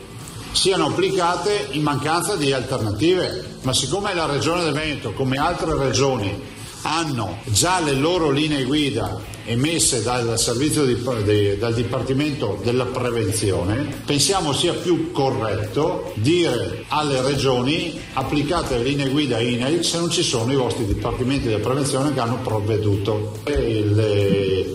siano applicate in mancanza di alternative, ma siccome la Regione del Veneto, come altre regioni, hanno già le loro linee guida emesse dal servizio di- di- dal Dipartimento della Prevenzione, pensiamo sia più corretto dire alle regioni applicate le linee guida INAIL se non ci sono i vostri dipartimenti della prevenzione che hanno provveduto. Il, il-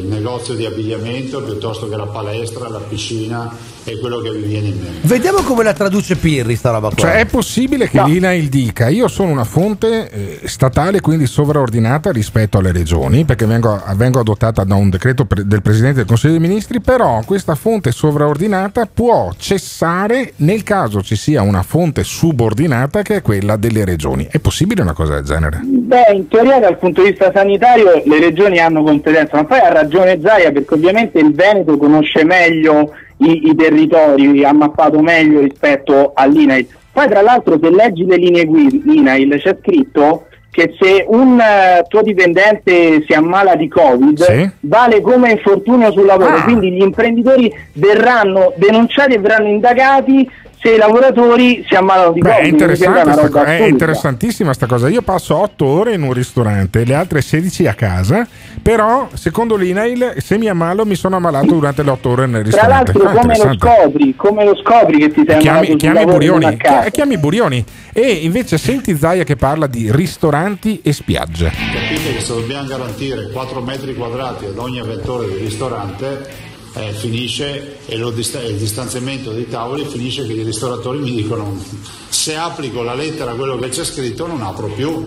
il negozio di abbigliamento piuttosto che la palestra, la piscina e quello che vi viene in mente. Vediamo come la traduce Pirri sta roba qua. Cioè è possibile che l'INAIL dica io sono una fonte eh, statale quindi sovraordinata rispetto alle regioni perché vengo, vengo adottata da un decreto pre- del Presidente del Consiglio dei Ministri però questa fonte sovraordinata può cessare nel caso ci sia una fonte subordinata che è quella delle regioni. È possibile una cosa del genere? Beh, in teoria dal punto di vista sanitario le regioni hanno competenza, ma poi ha ragione Zaia perché ovviamente il Veneto conosce meglio i, i territori, ha mappato meglio rispetto all'INAIL. Poi tra l'altro se leggi le linee guida INAIL c'è scritto che se un eh, tuo dipendente si ammala di Covid Sì. vale come infortunio sul lavoro, Ah. quindi gli imprenditori verranno denunciati e verranno indagati se i lavoratori si ammalano di Beh, Covid. è, interessante sta co- è interessantissima sta cosa. Io passo 8 ore in un ristorante, le altre 16 a casa, però secondo l'INAIL se mi ammalo mi sono ammalato durante le 8 ore nel Tra ristorante. l'altro Ah, come lo scopri? Come lo scopri che ti sei Chiami, chiami Burioni, chiami Burioni e invece senti Zaia che parla di ristoranti e spiagge. Capite che se dobbiamo garantire 4 metri quadrati ad ogni avventore del ristorante eh, finisce e lo dista- il distanziamento dei tavoli finisce che i ristoratori mi dicono se applico la lettera a quello che c'è scritto non apro più.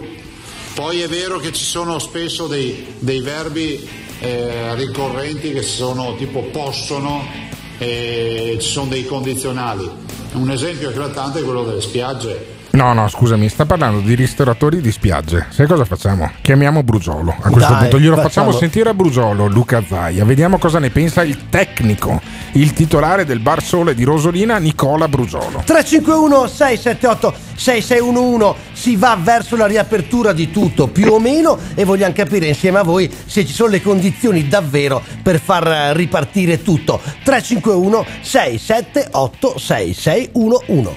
Poi è vero che ci sono spesso dei, dei verbi eh, ricorrenti che sono tipo possono e ci sono dei condizionali. Un esempio eclatante è quello delle spiagge. No, no, scusami, sta parlando di ristoratori di spiagge. Sai cosa facciamo? Chiamiamo Brugiolo. A questo Dai, punto glielo facciamo. facciamo sentire a Brugiolo, Luca Zaia. Vediamo cosa ne pensa il tecnico, il titolare del Bar Sole di Rosolina, Nicola Brugiolo. 351 678 6611 si va verso la riapertura di tutto più o meno e vogliamo capire insieme a voi se ci sono le condizioni davvero per far ripartire tutto 351 678 6611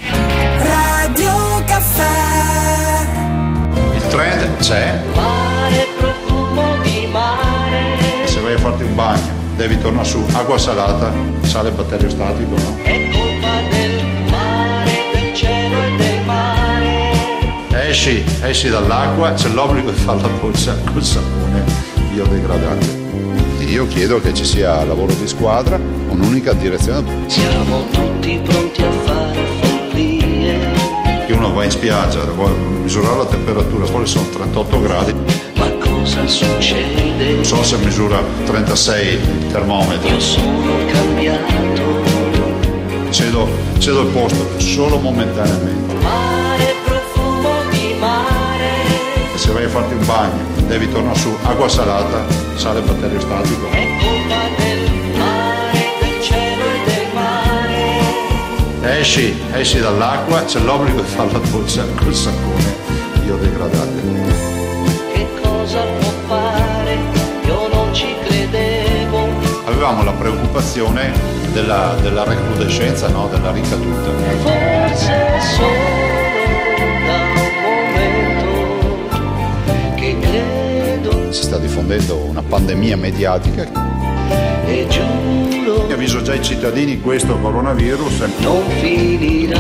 Radio Caffè Il trend c'è. Se vai a farti un bagno, devi tornare su, acqua salata, sale batteriostatico, no? Esci, esci dall'acqua, c'è l'obbligo di fare la doccia col sapone biodegradante. Io chiedo che ci sia lavoro di squadra, un'unica direzione. Siamo tutti pronti Che uno va in spiaggia, vuole misurare la temperatura, fuori sono 38 gradi, ma cosa succede? non so se misura 36 il termometro. Io sono cambiato, cedo, cedo il posto solo momentaneamente. Mare, profumo di mare. Se vai a farti un bagno, devi tornare su, acqua salata, sale batteriostatico. Esci, esci dall'acqua, c'è l'obbligo di fare la doccia col sapone biodegradabile. Che cosa può fare? Io non ci credevo. Avevamo la preoccupazione della, della recrudescenza, no? della ricaduta. Forse solo da un momento che credo Si sta diffondendo una pandemia mediatica. e giuro Avviso già i cittadini, questo coronavirus non finirà.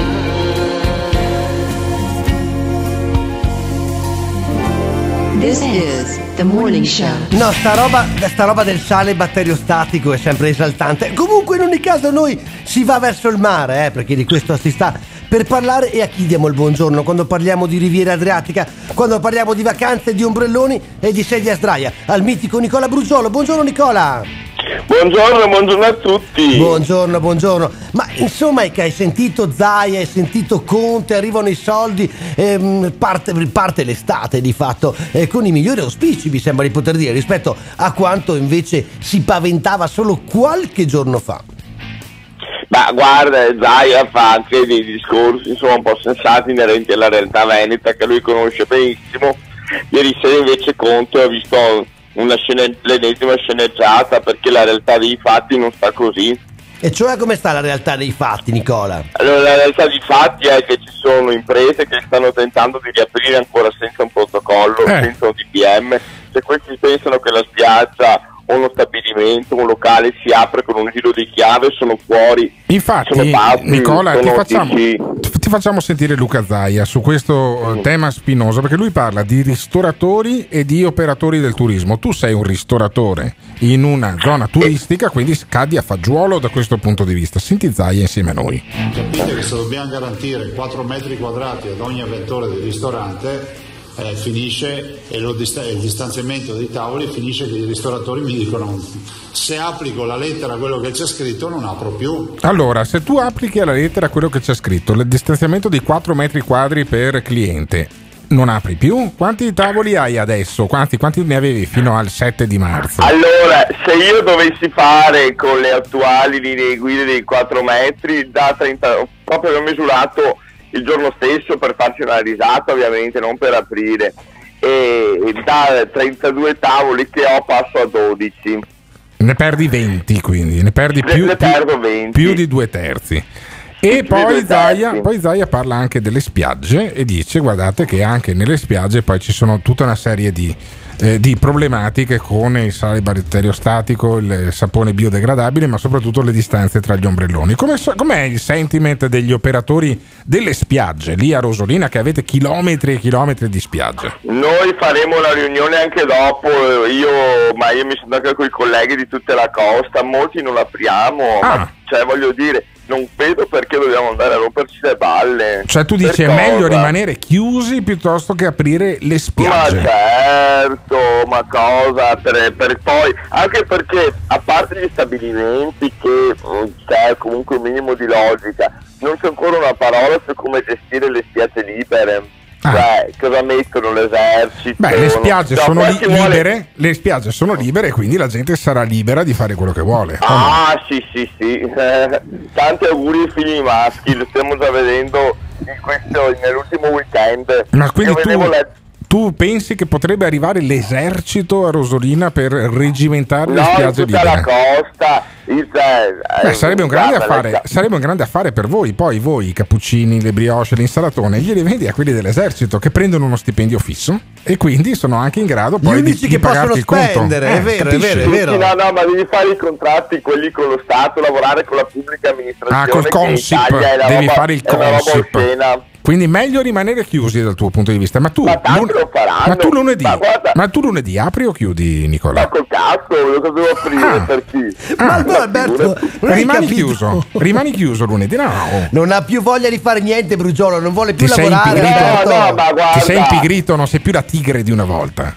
This is the morning show. No, sta roba, sta roba del sale batteriostatico è sempre esaltante. Comunque, in ogni caso, noi si va verso il mare, eh, perché di questo si sta per parlare. E a chi diamo il buongiorno quando parliamo di Riviera Adriatica, quando parliamo di vacanze, di ombrelloni e di sedia a sdraia? Al mitico Nicola Brugiolo. Buongiorno, Nicola. Buongiorno, buongiorno a tutti. Buongiorno, buongiorno. Ma insomma, è che hai sentito Zai, hai sentito Conte, arrivano i soldi, ehm, parte, parte l'estate di fatto, eh, con i migliori auspici, mi sembra di poter dire, rispetto a quanto invece si paventava solo qualche giorno fa. Ma guarda, Zaia fa anche dei discorsi insomma un po' sensati inerenti alla realtà veneta che lui conosce benissimo. Ieri sera invece Conte ha visto scene- l'ennesima sceneggiata perché la realtà dei fatti non sta così. E cioè come sta la realtà dei fatti, Nicola? Allora, la realtà dei fatti è che ci sono imprese che stanno tentando di riaprire ancora senza un protocollo, Eh. senza un DPM. Se questi pensano che la spiaggia o uno stabilimento, un locale si apre con un giro di chiave, sono fuori. Infatti, sono pazzi, Nicola, ti sono- facciamo, sì, ti facciamo sentire Luca Zaia su questo eh, tema spinoso, perché lui parla di ristoratori e di operatori del turismo. Tu sei un ristoratore in una zona turistica, quindi cadi a fagiolo da questo punto di vista. Senti Zaia insieme a noi. Capite che se dobbiamo garantire 4 metri quadrati ad ogni avventore di ristorante, eh, finisce e lo dista- il distanziamento dei tavoli finisce che i ristoratori mi dicono se applico la lettera a quello che c'è scritto non apro più. Allora, se tu applichi alla lettera quello che c'è scritto, il distanziamento di 4 metri quadri per cliente, non apri più? Quanti tavoli hai adesso? Quanti, quanti ne avevi fino al 7 di marzo? Allora, se io dovessi fare con le attuali linee guida dei 4 metri, da 30, proprio ho misurato il giorno stesso per farci una risata, ovviamente, non per aprire, e da 32 tavoli che ho passo a 12. Ne perdi 20 quindi, ne perdi Ne- più, ne più- perdo 20. più di due terzi. E poi Zaia, terzi. poi Zaia parla anche delle spiagge e dice guardate che anche nelle spiagge poi ci sono tutta una serie di, eh, di problematiche con il sale batteriostatico, il sapone biodegradabile, ma soprattutto le distanze tra gli ombrelloni. Come com'è il sentiment degli operatori delle spiagge lì a Rosolina che avete chilometri e chilometri di spiagge? Noi faremo la riunione anche dopo, eh, io, ma io mi sono anche con i colleghi di tutta la costa, molti non apriamo, Ah. ma, cioè voglio dire, non vedo perché dobbiamo andare a romperci le balle. Cioè tu dici è meglio rimanere chiusi piuttosto che aprire le Ma spiagge. certo, ma cosa per, per poi, anche perché a parte gli stabilimenti che mm, c'è comunque un minimo di logica, non c'è ancora una parola su come gestire le spiagge libere. Cioè, cosa mettono l'esercito? Ah. Beh, le spiagge No, sono li- ci vuole- libere, le spiagge sono libere e quindi la gente sarà libera di fare quello che vuole. o no? Ah, sì, sì, sì. Eh, tanti auguri ai figli maschi, lo stiamo già vedendo in questo, nell'ultimo weekend. Ma quindi Io tu, la- tu pensi che potrebbe arrivare l'esercito a Rosolina per regimentare le No, in spiagge libere? la costa. il- eh, Beh, sarebbe, un grande affare, sarebbe un grande affare per voi. Poi voi, i cappuccini, le brioche, l'insalatone, glieli vendi a quelli dell'esercito che prendono uno stipendio fisso e quindi sono anche in grado poi di, di che possono pagarti il conto. spendere, è vero, è capisci? vero, è vero. Sì, no, no, ma devi fare i contratti, quelli con lo Stato, lavorare con la pubblica amministrazione. Ah, col Consip, è devi roba- fare il è Consip. Quindi meglio rimanere chiusi dal tuo punto di vista. Ma tu, tanti lun- lo ma tu lunedì, Ma guarda- ma tu lunedì apri o chiudi, Nicola? Ma col cazzo, cosa devo aprire per chi? Ma allora, Alberto, rimani capito? chiuso, rimani chiuso lunedì. No, Non ha più voglia di fare niente, Brugiolo, non vuole più ti sei lavorare. impigrito, Alberto. ti sei impigrito, non sei più la tigre di una volta.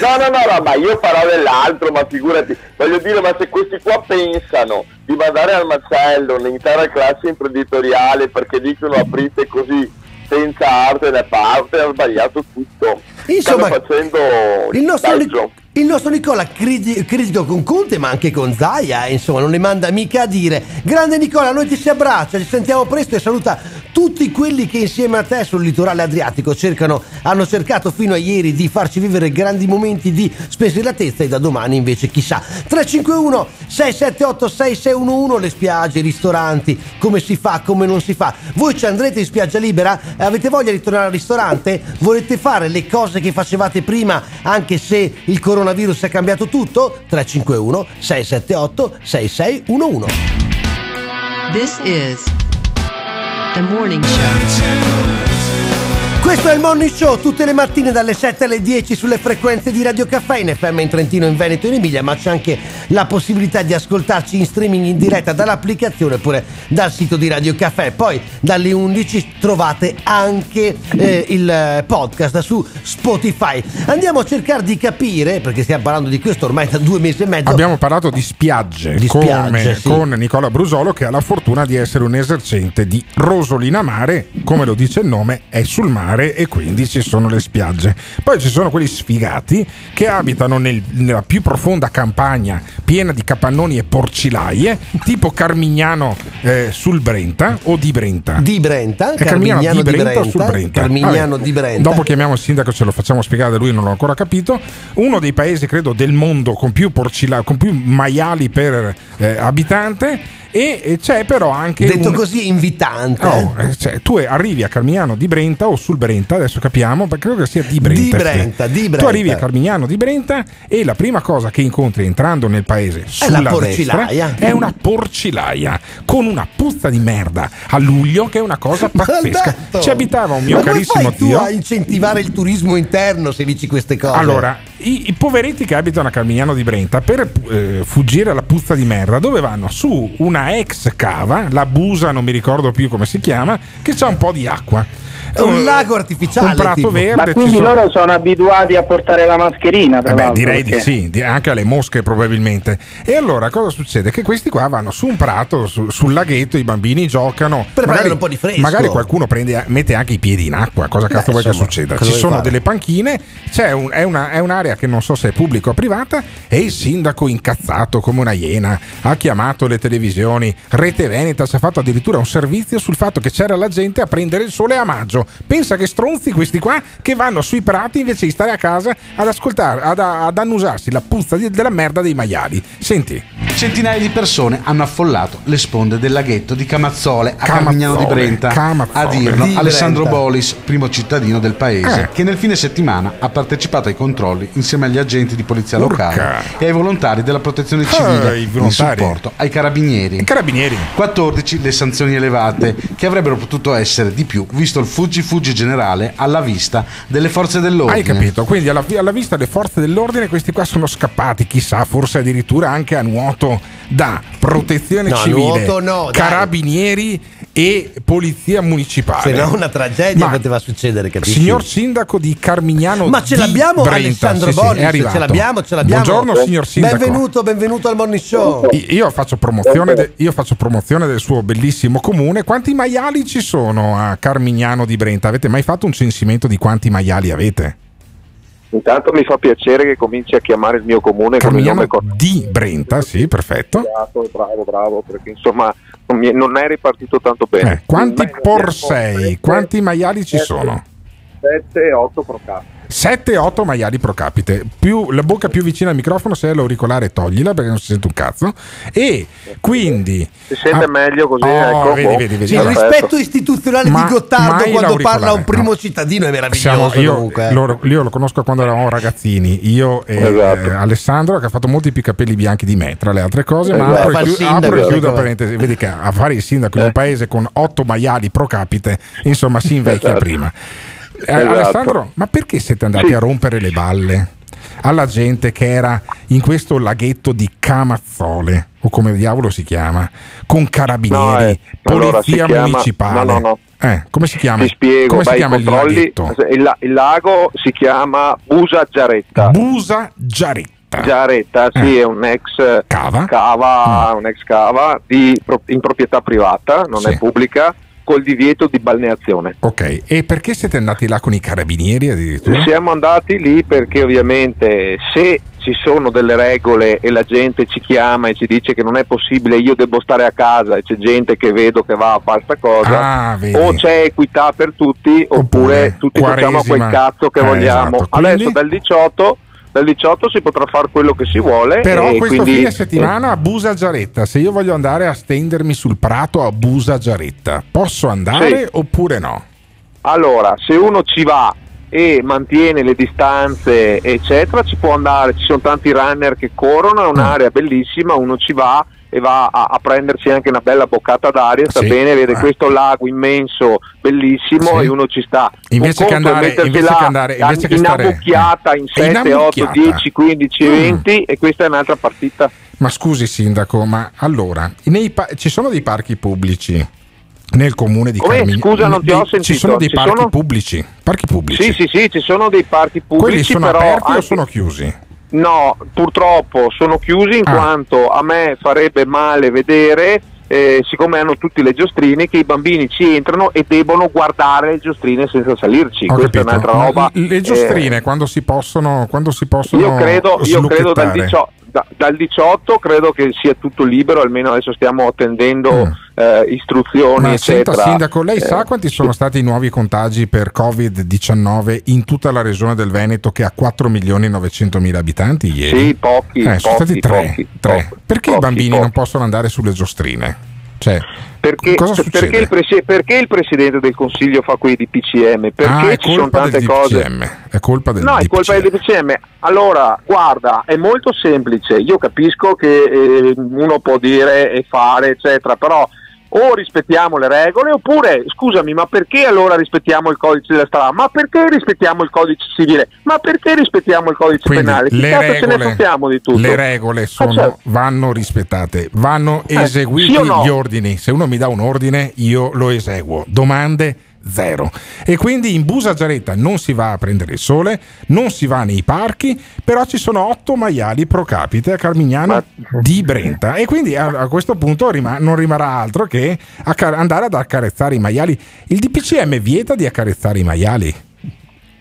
No, no, no, no, ma io farò dell'altro, ma figurati, voglio dire, ma se questi qua pensano di mandare al macello l'intera classe imprenditoriale perché dicono aprite così senza arte da parte, ha sbagliato tutto. Insomma, Stanno facendo Il nostro. Il nostro Nicola criti- critico con Conte ma anche con Zaia, insomma non le manda mica a dire. Grande Nicola, noi ti si abbraccia, ci sentiamo presto e saluta tutti quelli che insieme a te sul litorale adriatico cercano, hanno cercato fino a ieri di farci vivere grandi momenti di spensieratezza e da domani invece chissà. 351 678 6611 le spiagge, i ristoranti, come si fa, come non si fa. Voi ci andrete in spiaggia libera? Avete voglia di tornare al ristorante? Volete fare le cose che facevate prima anche se il coronavirus ha cambiato tutto? 351 678 6611 This is the morning show. Questo è il Morning Show tutte le mattine dalle 7 alle 10 sulle frequenze di Radio Caffè in FM in Trentino, in Veneto e in Emilia, ma c'è anche la possibilità di ascoltarci in streaming in diretta dall'applicazione oppure dal sito di Radio Caffè. Poi dalle 11 trovate anche eh, il podcast su Spotify. Andiamo a cercare di capire, perché stiamo parlando di questo ormai da due mesi e mezzo. Abbiamo parlato di spiagge, Di come- spiagge, sì. con Nicola Brusolo che ha la fortuna di essere un esercente di Rosolina Mare, come lo dice il nome, è sul mare e quindi ci sono le spiagge. Poi ci sono quelli sfigati che abitano nel- nella più profonda campagna piena di capannoni e porcilaie, tipo Carmignano eh, sul Brenta o di Brenta. Di Brenta, È Carmignano Carmignano di Brenta Brenta, sul Brenta? Carmignano Vabbè. di Brenta. Dopo chiamiamo il sindaco, ce lo facciamo spiegare da lui, non l'ho ancora capito. Uno dei paesi, credo, del mondo con più, porcila- con più maiali per eh, abitante. E, e c'è però anche. Detto un- così invitante. Oh, eh, cioè, tu arrivi a Carmignano di Brenta o sul Brenta, adesso capiamo, perché credo che sia di Brenta. Di Brenta, di Tu Brenta. arrivi a Carmignano di Brenta e la prima cosa che incontri entrando nel paese È sulla la porcilaia. destra è una porcilaia con una puzza di merda a luglio che è una cosa pazzesca. Ci abitava un mio Ma carissimo fai tu zio. a incentivare il turismo interno se dici queste cose? Allora, i, i poveretti che abitano a Carmignano di Brenta per eh, fuggire alla puzza di merda, dove vanno? Su una ex cava, la Busa, non mi ricordo più come si chiama, che c'ha un po' di acqua. È un Eh, lago artificiale. Un prato tipo. verde. Ma quindi sono- loro sono abituati a portare la mascherina, tra Eh beh, direi di perché- sì, di- anche alle mosche probabilmente. E allora cosa succede? Che questi qua vanno su un prato, su- sul laghetto, i bambini giocano. Per prendere un po' di fresco. Magari qualcuno prende- mette anche i piedi in acqua, cosa cazzo Beh, vuoi che insomma, succeda? cosa Ci sono fare? delle panchine, c'è un- è, una- è un'area che non so se è pubblica o privata e il sindaco incazzato come una iena ha chiamato le televisioni, Rete Veneta ci ha fatto addirittura un servizio sul fatto che c'era la gente a prendere il sole a maggio. Pensa che stronzi questi qua che vanno sui prati invece di stare a casa ad ascoltare, ad, ad annusarsi la puzza di- della merda dei maiali. Senti. Centinaia di persone hanno affollato le sponde del laghetto di Camazzole a Camazzole, Carmignano di Brenta. Camazzole. A dirlo Di Alessandro Brenta. Bolis, primo cittadino del paese, Eh. che nel fine settimana ha partecipato ai controlli insieme agli agenti di polizia Urca. locale e ai volontari della protezione civile i in supporto ai carabinieri. Carabinieri. 14 le sanzioni elevate che avrebbero potuto essere di più visto il fuggi-fuggi generale alla vista delle forze dell'ordine. Hai capito? Quindi alla, alla vista delle forze dell'ordine questi qua sono scappati, chissà, forse addirittura anche a nuoto da protezione No, civile, nuoto no, carabinieri e polizia municipale. Se no una tragedia Ma- poteva succedere, capisci? Signor sindaco di Carmignano Ma ce di l'abbiamo Brenta, Alessandro sì, sì, è arrivato. ce l'abbiamo, ce l'abbiamo. Buongiorno signor sindaco. Benvenuto, benvenuto al Morning Show. Io faccio, promozione de- io faccio promozione del suo bellissimo comune. Quanti maiali ci sono a Carmignano di Brenta? Avete mai fatto un censimento di quanti maiali avete? Intanto mi fa piacere che cominci a chiamare il mio comune con il Carmignano nome di Brenta, sì, perfetto. Bravo, bravo, perché insomma non, è ripartito tanto bene. Eh, quanti porsei, quanti maiali ci sono? 7 8 pro caso. 7-8 maiali pro capite, più, la bocca più vicina al microfono, se è l'auricolare toglila perché non si sente un cazzo. E quindi... Si sente Ah, meglio così, oh, ecco. vedi, boh. vedi, vedi. Sì, il rispetto istituzionale Ma- di Gottardo quando parla a un primo no. cittadino è meraviglioso Siamo- io, comunque. eh. lo, io lo conosco quando eravamo ragazzini, io e Esatto. eh, Alessandro che ha fatto molti più capelli bianchi di me, tra le altre cose, ma Esatto. apro, e il chiudo, apro e chiudo ecco. parentesi, vedi che a fare il sindaco Eh. in un paese con 8 maiali pro capite, insomma si invecchia Esatto. prima. Eh, Esatto. Alessandro, ma perché siete andati Sì. a rompere le balle alla gente che era in questo laghetto di Camazzole, o come diavolo si chiama, con carabinieri, No, eh, allora, polizia chiama- municipale? No, no, no. Eh, come si chiama? Ti spiego, come si chiama il laghetto? Il, il lago si chiama Busa Giaretta. Busa Giaretta. Giaretta, sì, è un ex cava, un ex cava di in proprietà privata, non è pubblica, col divieto di balneazione. Ok, e perché siete andati là con i carabinieri addirittura? Siamo andati lì perché ovviamente se ci sono delle regole e la gente ci chiama e ci dice che non è possibile, io devo stare a casa e c'è gente che vedo che va a fare sta cosa, Ah, o c'è equità per tutti oppure, tutti facciamo quel Quaresima. cazzo che Eh, vogliamo. esatto. Adesso dal 18, dal 18 si potrà fare quello che si vuole. Però questo quindi- fine settimana a Busa Giaretta, se io voglio andare a stendermi sul prato a Busa Giaretta, posso andare Sì. oppure no? Allora, se uno ci va e mantiene le distanze, eccetera, ci può andare. Ci sono tanti runner che corrono, è Mm. un'area bellissima, uno ci va e va a, a prendersi anche una bella boccata d'aria, sta Sì. bene, vede Eh. questo lago immenso, bellissimo Sì. e uno ci sta. Invece che andare- invece là che andare- invece che in stare- ammucchiata in In 7, 8, ammucchiata. 10, 15, Mm. 20 e questa è un'altra partita. Ma scusi sindaco, ma allora, pa- ci sono dei parchi pubblici nel comune di Come? Carmigno? Scusa, non ti ho Dei- Ci sentito. sono dei Ci parchi sono? pubblici? Parchi pubblici. Sì, sì, sì, ci sono dei parchi pubblici, Quelli sono aperti o anche- sono chiusi? No, purtroppo sono chiusi in Ah. quanto a me farebbe male vedere, eh, siccome hanno tutti le giostrine, che i bambini ci entrano e debbono guardare le giostrine senza salirci. Ho Questa capito. è un'altra roba. Le eh, giostrine quando si possono quando si possono io credo, io credo dal, slucchettare? 18, da- dal 18 credo che sia tutto libero, almeno adesso stiamo attendendo eh, istruzioni, Mm. Ma senta eccetera. sindaco, lei Eh, sa quanti sono stati i nuovi contagi per Covid-19 in tutta la regione del Veneto che ha 4 milioni e 900 mila abitanti ieri? Sì, pochi, Eh, sono pochi, stati tre. tre. pochi, Perché i bambini pochi. non possono andare sulle giostrine? Cioè, Perché, perché il presi- perché il Presidente del Consiglio fa quei DPCM? Perché ah, ci sono tante cose. DPCM. È colpa del No, è colpa del DPCM. Allora, guarda, è molto semplice. Io capisco che eh, uno può dire e fare, eccetera, però o rispettiamo le regole oppure, scusami, ma perché allora rispettiamo il codice della strada? Ma perché rispettiamo il codice civile? Ma perché rispettiamo il codice Quindi penale? Che le cazzo ce ne regole, fottiamo di tutto? le regole sono- Ah, certo. vanno rispettate, vanno Eh, eseguiti sì no? gli ordini. Se uno mi dà un ordine, io lo eseguo. Domande zero. E quindi in Busa Giaretta non si va a prendere il sole, non si va nei parchi, però ci sono otto maiali pro capite a Carmignano di Brenta. E quindi a, a questo punto rima- non rimarrà altro che acca- andare ad accarezzare i maiali. Il DPCM vieta di accarezzare i maiali.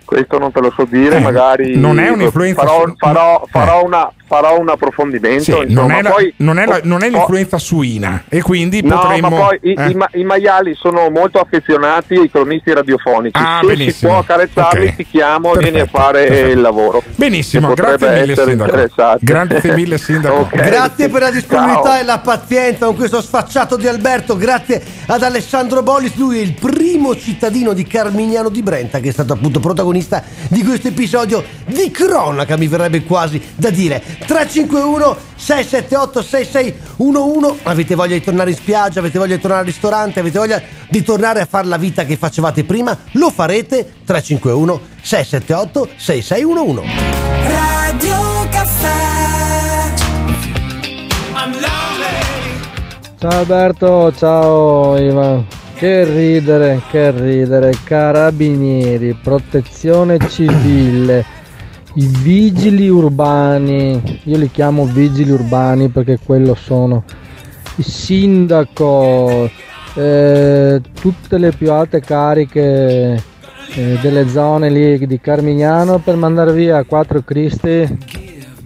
Questo non te lo so dire, Eh, magari non è un'influenza farò, su- farò- eh. farò una- farò un approfondimento. Sì, non, insomma. è la- Poi- non è la- non è l'influenza suina e quindi No, potremmo... ma poi i, eh. i ma- i maiali sono molto affezionati ai cronisti radiofonici. Ah, Se si benissimo. può accarezzarli, Ok. ti chiamo, vieni a Perfetto, fare perfetto. il lavoro. Benissimo, grazie mille essere sindaco. Grazie mille sindaco. Ok. Grazie per la disponibilità Ciao. e la pazienza con questo sfacciato di Alberto. Grazie ad Alessandro Bollis. Lui è il primo cittadino di Carmignano di Brenta che è stato appunto protagonista di questo episodio di cronaca. Mi verrebbe quasi da dire 351 678 6611. Avete voglia di tornare in spiaggia? Avete voglia di tornare al ristorante? Avete voglia di tornare a fare la vita che facevate prima? Lo farete 351 678 6611. Radio Caffè Ciao Alberto, ciao Ivan. Che ridere, che ridere. Carabinieri, protezione civile, i vigili urbani. Io li chiamo vigili urbani perché quello sono. Il sindaco, eh, tutte le più alte cariche eh, delle zone lì di Carmignano per mandare via quattro cristi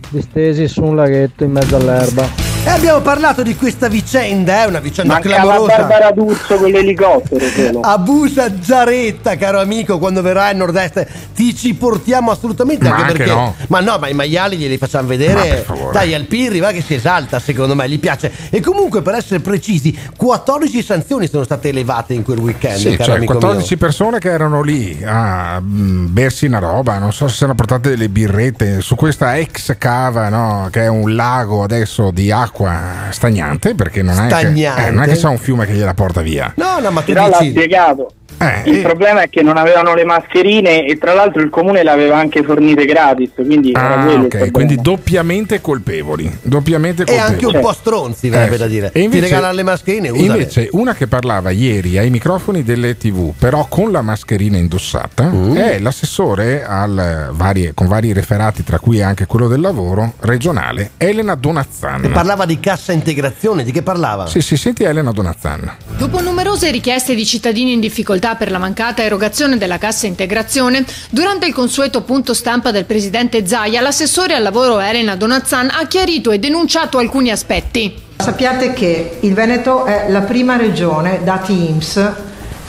distesi su un laghetto in mezzo all'erba. E abbiamo parlato di questa vicenda, è una vicenda Manca la clamorosa. Barbara D'Urso con l'elicottero solo. A Busa Giaretta, caro amico, quando verrai al nord-est ti ci portiamo assolutamente. Ma anche anche perché, no. ma no, ma i maiali glieli facciamo vedere. Dai, al Pirri va che si esalta, secondo me, gli piace. E comunque, per essere precisi, 14 sanzioni sono state elevate in quel weekend. Sì, caro cioè amico 14 persone che erano lì a mm, bersi una roba, non so se si erano portate delle birrette su questa ex cava, no, che è un lago adesso di acqua stagnante, perché non è, che, Stagnante? eh, non è che c'è un fiume che gliela porta via. No, no, ma tu Però l'ha dici. spiegato, Eh, Il problema è che non avevano le mascherine e tra l'altro il comune le aveva anche fornite gratis, quindi era Ah, quello il ok, problema. quindi doppiamente colpevoli. Doppiamente E colpevoli. anche un po' stronzi, verrebbe da dire. E invece- Ti regalano le mascherine, usale. Invece, una che parlava ieri ai microfoni delle TV, però con la mascherina indossata, Mm. è l'assessore al varie- con vari referati, tra cui anche quello del lavoro regionale, Elena Donazzan. E parlava di cassa integrazione, di che parlava? Sì, sì, senti Elena Donazzan. Dopo numerose richieste di cittadini in difficoltà per la mancata erogazione della cassa integrazione, durante il consueto punto stampa del presidente Zaia, l'assessore al lavoro Elena Donazzan ha chiarito e denunciato alcuni aspetti. Sappiate che il Veneto è la prima regione, dati IMSS,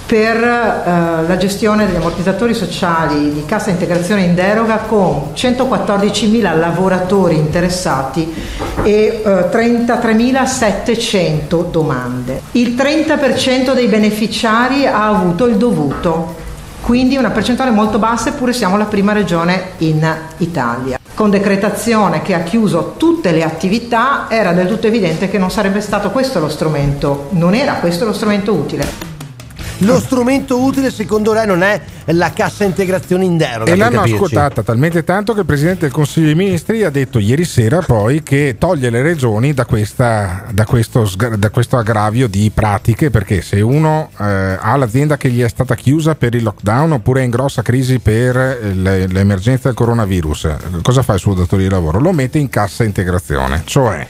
per eh, la gestione degli ammortizzatori sociali di cassa integrazione in deroga con 114.000 lavoratori interessati e eh, 33.700 domande. Il 30% dei beneficiari ha avuto il dovuto, quindi una percentuale molto bassa eppure siamo la prima regione in Italia. Con decretazione che ha chiuso tutte le attività era del tutto evidente che non sarebbe stato questo lo strumento, non era questo lo strumento utile. Lo strumento utile secondo lei non è la cassa integrazione in deroga. E l'hanno capirci. ascoltata talmente tanto che il Presidente del Consiglio dei Ministri ha detto ieri sera poi che toglie le regioni da, questa- da questo, da questo aggravio di pratiche perché se uno eh, ha l'azienda che gli è stata chiusa per il lockdown oppure è in grossa crisi per eh, le- l'emergenza del coronavirus, cosa fa il suo datore di lavoro? Lo mette in cassa integrazione, cioè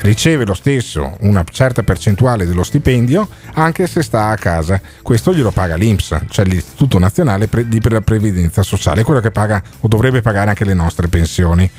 riceve lo stesso una certa percentuale dello stipendio anche se sta a casa. Questo glielo paga l'INPS, cioè l'Istituto Nazionale di Pre- Previdenza Sociale, quello che paga o dovrebbe pagare anche le nostre pensioni.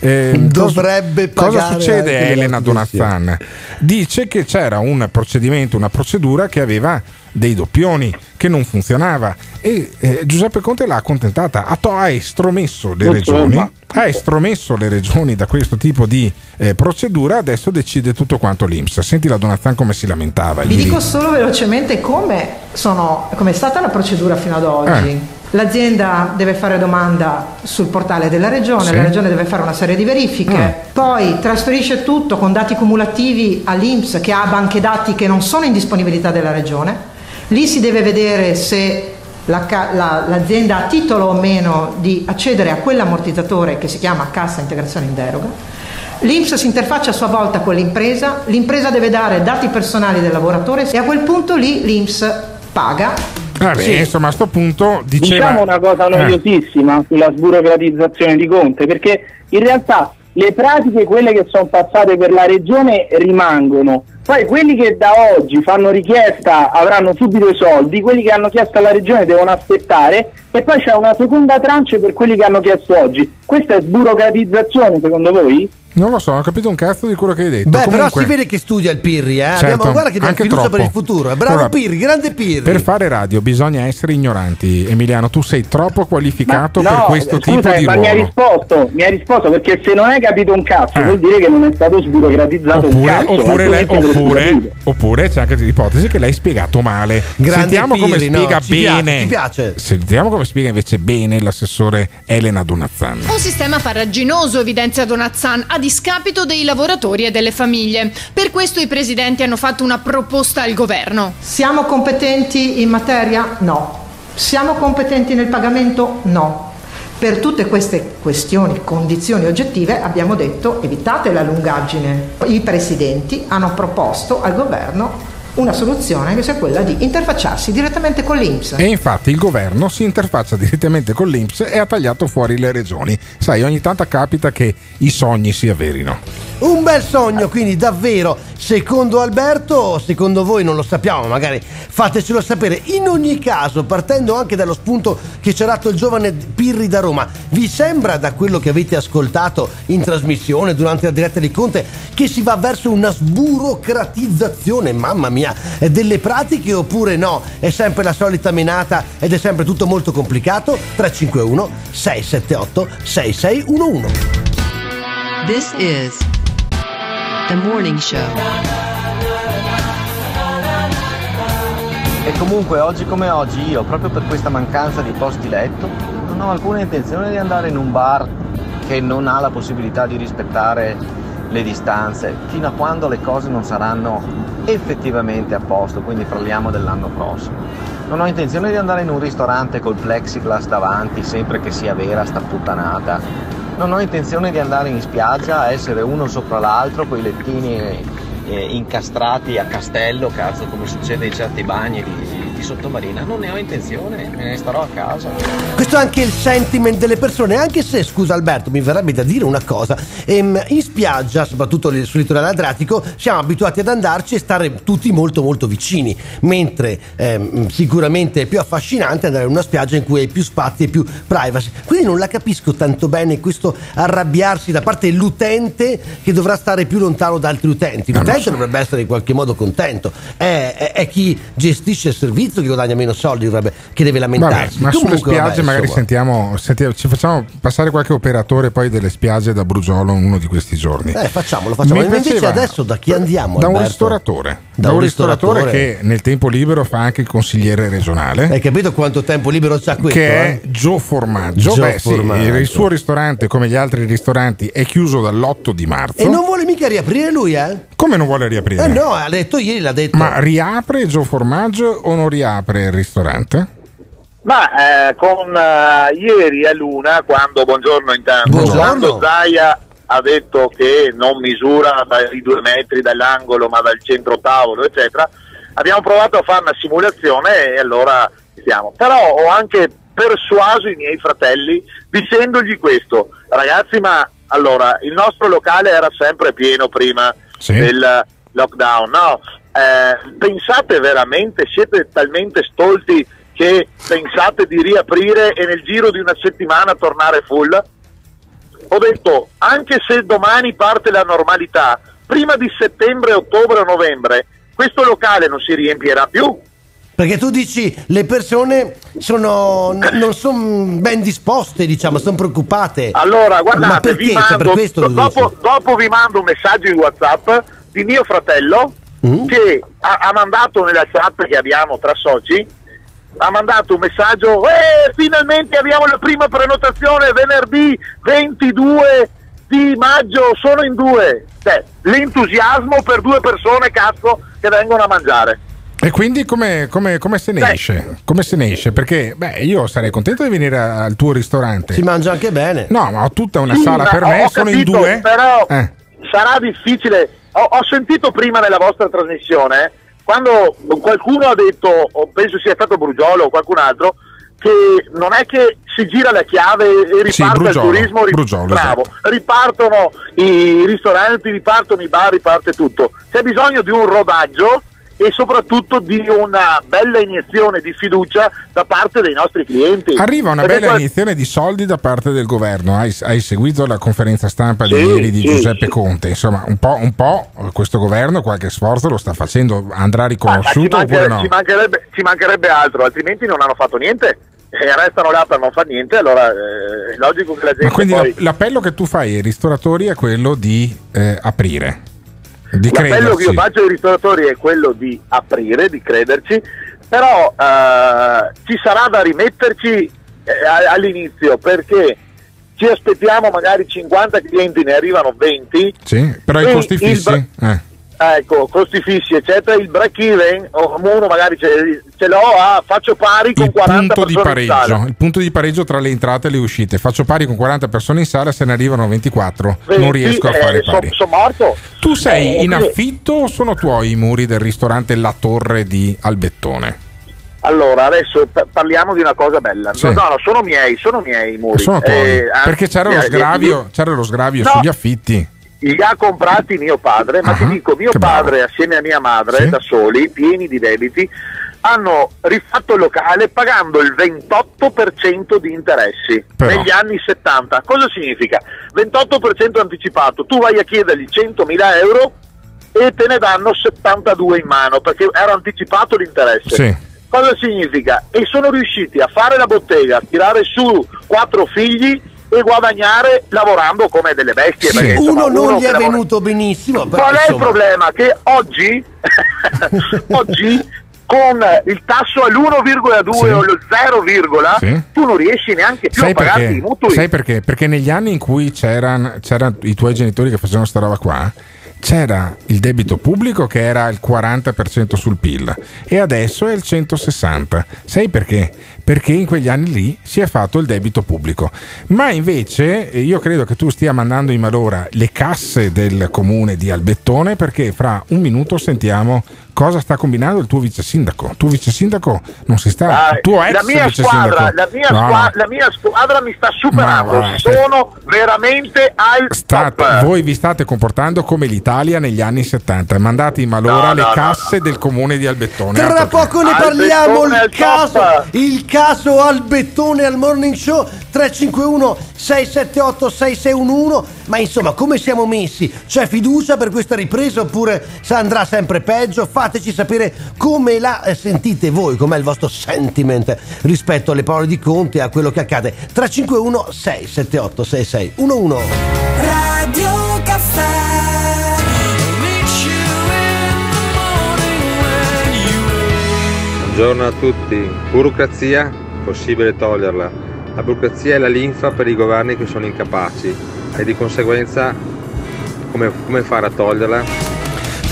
Eh, Dovrebbe cosa, cosa pagare succede anche le Elena Donazzan? Dice che c'era un procedimento, una procedura che aveva dei doppioni, che non funzionava e eh, Giuseppe Conte l'ha accontentata, ha, to- ha estromesso le regioni ha estromesso le regioni da questo tipo di eh, procedura, adesso decide tutto quanto l'Inps. Senti la Donazzan come si lamentava. Vi dico solo velocemente come, sono, come è stata la procedura fino ad oggi. Eh. L'azienda deve fare domanda sul portale della regione, Sì. la regione deve fare una serie di verifiche, Mm. poi trasferisce tutto con dati cumulativi all'Inps che ha banche dati che non sono in disponibilità della regione. Lì si deve vedere se la la- l'azienda ha titolo o meno di accedere a quell'ammortizzatore che si chiama cassa integrazione in deroga. L'Inps si interfaccia a sua volta con l'impresa, l'impresa deve dare dati personali del lavoratore e a quel punto lì l'Inps paga. Vabbè, Sì. insomma, a sto punto diceva. Diciamo una cosa Eh. noiosissima sulla sburocratizzazione di Conte, perché in realtà le pratiche, quelle che sono passate per la regione, rimangono. Poi quelli che da oggi fanno richiesta avranno subito i soldi, quelli che hanno chiesto alla regione devono aspettare e poi c'è una seconda tranche per quelli che hanno chiesto oggi. Questa è sburocratizzazione secondo voi? Non lo so, non ho capito un cazzo di quello che hai detto. Beh, Comunque, però si vede che studia il Pirri, eh? Certo, Abbiamo, guarda che abbiamo anche fiducia per il troppo. futuro. eh. Bravo Allora, Pirri, grande Pirri. Per fare radio bisogna essere ignoranti. Emiliano, tu sei troppo qualificato per No, questo scusa, tipo di ma mi ha ruolo. risposto, mi ha risposto perché se non hai capito un cazzo vuol dire che non è stato sburocratizzato un Oppure, cazzo. oppure, lei- avresti oppure- oppure c'è anche l'ipotesi che l'hai spiegato male. Grande Sentiamo come Pirri, no, spiega ci piace, bene. ci piace. Sentiamo come spiega invece bene l'assessore Elena Donazzan. Un sistema farraginoso, evidenzia Donazzan, a discapito dei lavoratori e delle famiglie. Per questo i presidenti hanno fatto una proposta al governo. Siamo competenti in materia? No. Siamo competenti nel pagamento? No. Per tutte queste questioni, condizioni oggettive, abbiamo detto evitate la lungaggine. I presidenti hanno proposto al governo una soluzione che sia quella di interfacciarsi direttamente con l'Inps. E infatti il governo si interfaccia direttamente con l'Inps e ha tagliato fuori le regioni. Sai, ogni tanto capita che i sogni si avverino. Un bel sogno, quindi davvero, secondo Alberto, o secondo voi non lo sappiamo, magari fatecelo sapere. In ogni caso, partendo anche dallo spunto che ci ha dato il giovane Pirri da Roma, vi sembra da quello che avete ascoltato in trasmissione durante la diretta di Conte che si va verso una sburocratizzazione, mamma mia, eh, delle pratiche oppure no? È sempre la solita menata ed è sempre tutto molto complicato? 351 678 6611 This is the morning show. E comunque oggi come oggi io, proprio per questa mancanza di posti letto, non ho alcuna intenzione di andare in un bar che non ha la possibilità di rispettare le distanze, fino a quando le cose non saranno effettivamente a posto, quindi parliamo dell'anno prossimo. Non ho intenzione di andare in un ristorante col plexiglass davanti sempre che sia vera sta puttanata. Non ho intenzione di andare in spiaggia a essere uno sopra l'altro con i lettini eh, incastrati a castello, cazzo, come succede in certi bagni di, sottomarina. Non ne ho intenzione, me ne starò a casa. Questo è anche il sentiment delle persone, anche se, scusa Alberto, mi verrebbe da dire una cosa. Ehm, in spiaggia, soprattutto sul litorale adriatico, siamo abituati ad andarci e stare tutti molto molto vicini, mentre ehm, sicuramente è più affascinante andare in una spiaggia in cui hai più spazi e più privacy. Quindi non la capisco tanto bene questo arrabbiarsi da parte dell'utente che dovrà stare più lontano da altri utenti. L'utente dovrebbe essere in qualche modo contento. È, è- è chi gestisce il servizio che guadagna meno soldi dovrebbe, che deve Vabbè, lamentarsi. ma sulle Comunque, spiagge vabbè, magari sentiamo, sentiamo- ci facciamo passare qualche operatore poi delle spiagge da Brugiolo uno di questi giorni. Eh, facciamolo, facciamo. Mi Ma invece piaceva- adesso da chi andiamo? Da un Alberto? ristoratore. Da un un ristoratore, ristoratore. che nel tempo libero fa anche il consigliere regionale. Hai capito quanto tempo libero c'ha questo? che è eh? Gio Formaggio. Gio Beh, sì, Formaggio. il suo ristorante, come gli altri ristoranti, è chiuso dall'8 di marzo. E non vuole mica riaprire lui, eh? Come non vuole riaprire? Eh no, ha detto ieri, l'ha detto. Ma riapre Gio Formaggio o non riapre il ristorante? Ma eh, con eh, ieri a Luna, quando buongiorno intanto, Buongiorno. quando Zaia ha detto che non misura dai due metri dall'angolo ma dal centro tavolo, eccetera, abbiamo provato a fare una simulazione e allora siamo. Però ho anche persuaso i miei fratelli dicendogli questo, ragazzi, ma allora il nostro locale era sempre pieno prima del lockdown, no? Eh, pensate veramente, siete talmente stolti che pensate di riaprire e nel giro di una settimana tornare full? Ho detto, anche se domani parte la normalità, prima di settembre, ottobre o novembre, questo locale non si riempirà più. Perché tu dici le persone sono, n- non sono ben disposte, diciamo, sono preoccupate. Allora, Ma guardate, perché? vi Cioè, per mando, questo dopo, dopo vi mando un messaggio in WhatsApp di mio fratello Mm? che ha, ha mandato nella chat che abbiamo tra soci, ha mandato un messaggio, eh, finalmente abbiamo la prima prenotazione venerdì 22 di maggio, sono in due. Cioè, l'entusiasmo per due persone, cazzo, che vengono a mangiare. E quindi come, come- come se ne esce? Come se ne esce? Perché beh, io sarei contento di venire al tuo ristorante. Si mangia anche bene. No, ma ho tutta una Sì, sala per me, sono in capito, due. Però Eh. sarà difficile. Ho, ho sentito prima nella vostra trasmissione, quando qualcuno ha detto, penso sia stato Brugiolo o qualcun altro, che non è che si gira la chiave e Sì, riparte Brugiolo, il turismo, ri- Brugiolo, bravo, esatto. ripartono i ristoranti, ripartono i bar, riparte tutto. C'è bisogno di un rodaggio e soprattutto di una bella iniezione di fiducia da parte dei nostri clienti. Arriva una Perché bella qual- iniezione di soldi da parte del governo. Hai, hai seguito la conferenza stampa di Sì, ieri di sì, Giuseppe sì. Conte. Insomma, un po', un po' questo governo qualche sforzo lo sta facendo. Andrà Ma- ma ci, riconosciuto manca- oppure no? ci mancherebbe, ci mancherebbe altro, altrimenti non hanno fatto niente. E restano là per non fare niente, allora eh, è logico che la gente Ma quindi poi... la- l'appello che tu fai ai ristoratori è quello di eh, aprire, di L'appello che io faccio ai ristoratori è quello di aprire, di crederci, però eh, ci sarà da rimetterci eh, all'inizio perché ci aspettiamo magari 50 clienti, ne arrivano 20. Sì, però i costi il fissi? ba- Eh. Ecco, costi fissi, eccetera. Il break even, o uno magari ce, ce l'ho, ah, faccio pari con Il 40 punto, di pareggio, il punto di pareggio tra le entrate e le uscite. Faccio pari con 40 persone in sala, se ne arrivano 24. non 20, riesco a eh, fare so- pari. Sono morto. Tu sei Eh, in quindi- affitto o sono tuoi i muri del ristorante La Torre di Albettone? Allora, adesso pa- parliamo di una cosa bella. Sì. No, no, no, sono miei, sono miei i muri. Sono tuoi. Eh, anzi, Perché c'era lo eh, sgravio, c'era lo sgravio No. sugli affitti. Li ha comprati mio padre, ma ti Ah, dico, mio che bravo. padre assieme a mia madre, Sì. da soli, pieni di debiti, hanno rifatto il locale pagando il 28% di interessi Però. negli anni 70. Cosa significa? 28% anticipato, tu vai a chiedergli 100.000 euro e te ne danno 72 in mano perché era anticipato l'interesse. Sì. Cosa significa? E sono riusciti a fare la bottega, a tirare su quattro figli e guadagnare lavorando come delle bestie. Sì, perché, insomma, uno non uno gli è lavora- venuto benissimo. però, Qual è il insomma, problema? Che oggi, oggi con il tasso all'1,2 Sì. o lo 0, Sì. tu non riesci neanche più Sai a pagarti perché? i mutui. Sai perché? Perché negli anni in cui c'erano, c'erano i tuoi genitori che facevano sta roba qua, c'era il debito pubblico che era il 40% sul PIL e adesso è il 160%. Sai perché? Perché in quegli anni lì si è fatto il debito pubblico. Ma invece eh, io credo che tu stia mandando in malora le casse del comune di Albettone perché fra un minuto sentiamo cosa sta combinando il tuo vice sindaco. Il tuo vice sindaco non si sta. Ah, il tuo ex la mia vice squadra, sindaco. la mia, No, no. squa- la mia squadra mi sta superando. Va, Sono veramente al State- top. voi vi state comportando come l'Italia negli anni 70, mandate in malora No, le no, no, casse del comune di Albettone. Tra poco ne parliamo, il caso, il caso al bettone al morning show 351 678 6611 ma insomma come siamo messi? C'è fiducia per questa ripresa oppure andrà sempre peggio? Fateci sapere come la eh, sentite voi, com'è il vostro sentiment rispetto alle parole di Conte e a quello che accade 351 678 6611 Radio Buongiorno a tutti. Burocrazia? Possibile toglierla. La burocrazia è la linfa per i governi che sono incapaci e di conseguenza come, come fare a toglierla?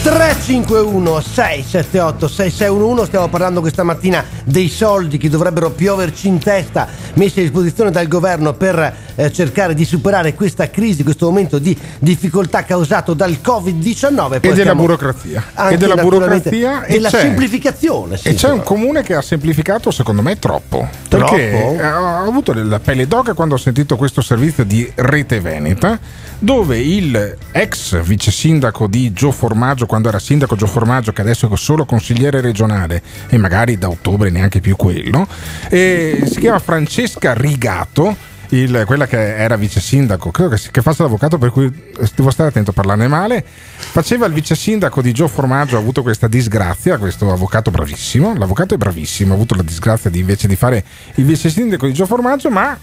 351 678 6611 stiamo parlando questa mattina dei soldi che dovrebbero pioverci in testa messi a disposizione dal governo per eh, cercare di superare questa crisi, questo momento di difficoltà causato dal Covid-19 Poi e della burocrazia. E della burocrazia e della semplificazione sì, E c'è un però. comune che ha semplificato secondo me troppo. Perché Troppo? eh, ho avuto la pelle d'oca quando ho sentito questo servizio di Rete Veneta, dove il ex vice sindaco di Gio Formaggio, quando era sindaco Gio Formaggio, che adesso è solo consigliere regionale e magari da ottobre neanche più quello, eh, si chiama Francesca Rigato. il- quella che era vice sindaco, credo che, che faccia l'avvocato, per cui devo stare attento a parlarne male. Faceva il vice sindaco di Gio Formaggio, ha avuto questa disgrazia, questo avvocato bravissimo. L'avvocato è bravissimo, ha avuto la disgrazia di invece di fare il vice sindaco di Gio Formaggio, ma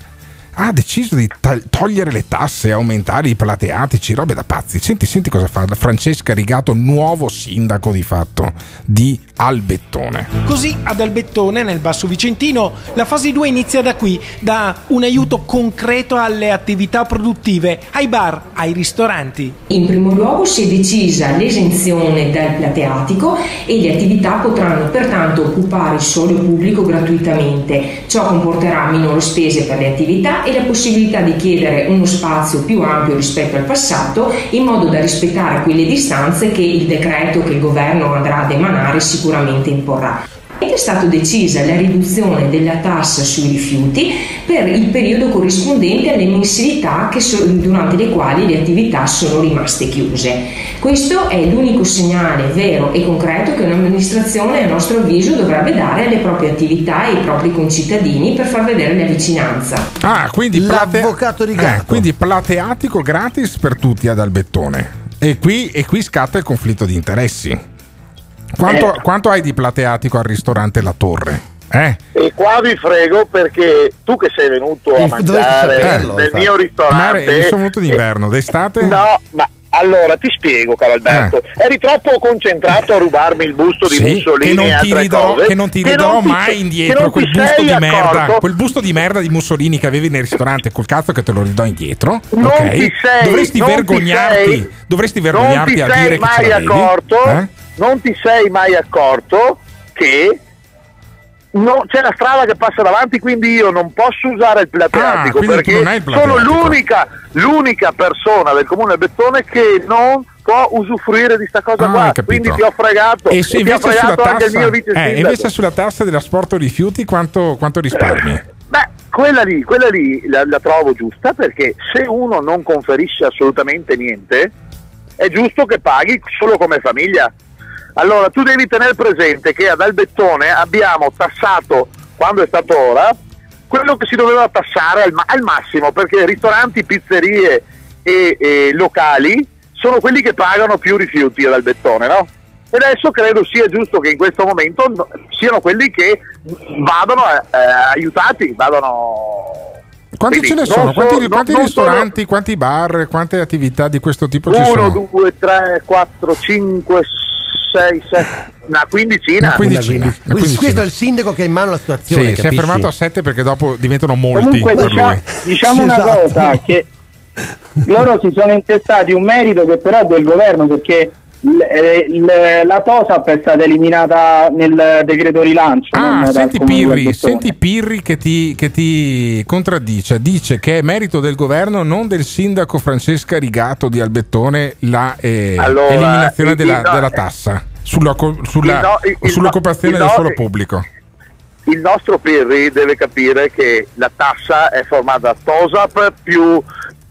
ha deciso di togliere le tasse, aumentare i plateatici, robe da pazzi. Senti, senti cosa fa Francesca Rigato, nuovo sindaco di fatto di Albettone. Così ad Albettone, nel Basso Vicentino, la fase 2 inizia da qui, da un aiuto concreto alle attività produttive, ai bar, ai ristoranti. In primo luogo si è decisa l'esenzione dal plateatico e le attività potranno pertanto occupare il solo pubblico gratuitamente. Ciò comporterà minori spese per le attività e la possibilità di chiedere uno spazio più ampio rispetto al passato in modo da rispettare quelle distanze che il decreto che il governo andrà ad emanare sicuramente imporrà. Ed è stata decisa la riduzione della tassa sui rifiuti per il periodo corrispondente alle mensilità che so- durante le quali le attività sono rimaste chiuse. Questo è l'unico segnale vero e concreto che un'amministrazione, a nostro avviso, dovrebbe dare alle proprie attività e ai propri concittadini per far vedere la vicinanza. Ah, quindi, plate-. Eh, quindi plateatico gratis per tutti ad Albettone. E qui, e qui scatta il conflitto di interessi. Quanto, Eh. quanto hai di plateatico al ristorante La Torre? Eh? E qua vi frego perché tu che sei venuto a Eh, mangiare saperlo, nel mio ristorante. Ma io sono venuto d'inverno, d'estate? No, ma allora ti spiego, caro Alberto. Eri troppo concentrato a rubarmi il busto di Eh. Sì, Mussolini che non e ti altre ridò, cose, che non ti che ridò non ti mai indietro quel ti busto di merda, quel busto di merda di Mussolini che avevi nel ristorante col cazzo che te lo ridò indietro. Non ok? ti sei, dovresti non ti vergognarti, sei- dovresti non vergognarti ti a sei dire che ce l'avevi. accorto, eh? Non ti sei mai accorto che no- c'è la strada che passa davanti, quindi io non posso usare il plateatico Ah, perché il sono plateatico. l'unica, l'unica persona del comune Bettone che non può usufruire di sta cosa Ah, qua. Quindi ti ho fregato E e se ti ha invece sulla fregato anche il mio vice eh, invece sulla tassa dell'asporto rifiuti quanto, quanto risparmi? Beh, quella lì, quella lì la, la trovo giusta perché se uno non conferisce assolutamente niente, è giusto che paghi solo come famiglia. Allora tu devi tenere presente che ad Albettone abbiamo tassato, quando è stato ora, quello che si doveva tassare al, ma- al massimo, perché ristoranti, pizzerie e, e locali sono quelli che pagano più rifiuti ad Albettone, no? E adesso credo sia giusto che in questo momento no- siano quelli che vadano eh, aiutati, vadano... Quanti Quindi ce ne non sono? Quanti, so- quanti non ristoranti, quanti bar, quante attività di questo tipo ci 1, sono? 2, 3, 4, 5, 6, 7, una quindicina. Una quindicina. Quindi, Una quindicina. questo è il sindaco che ha in mano la situazione Sì, si è fermato a 7 perché dopo diventano molti Comunque per diciamo, lui. diciamo una Esatto. cosa che loro si sono intestati un merito che però è del governo perché la TOSAP è stata eliminata nel decreto rilancio. Ah, senti Pirri, senti Pirri che ti, che ti contraddice, dice che è merito del governo, non del sindaco Francesca Rigato di Albettone, la eh, Allora, eliminazione il- della, il- no, della tassa sulla, sulla- il no- il- il sull'occupazione no- del il suolo pubblico. il nostro Pirri deve capire che la tassa è formata da TOSAP più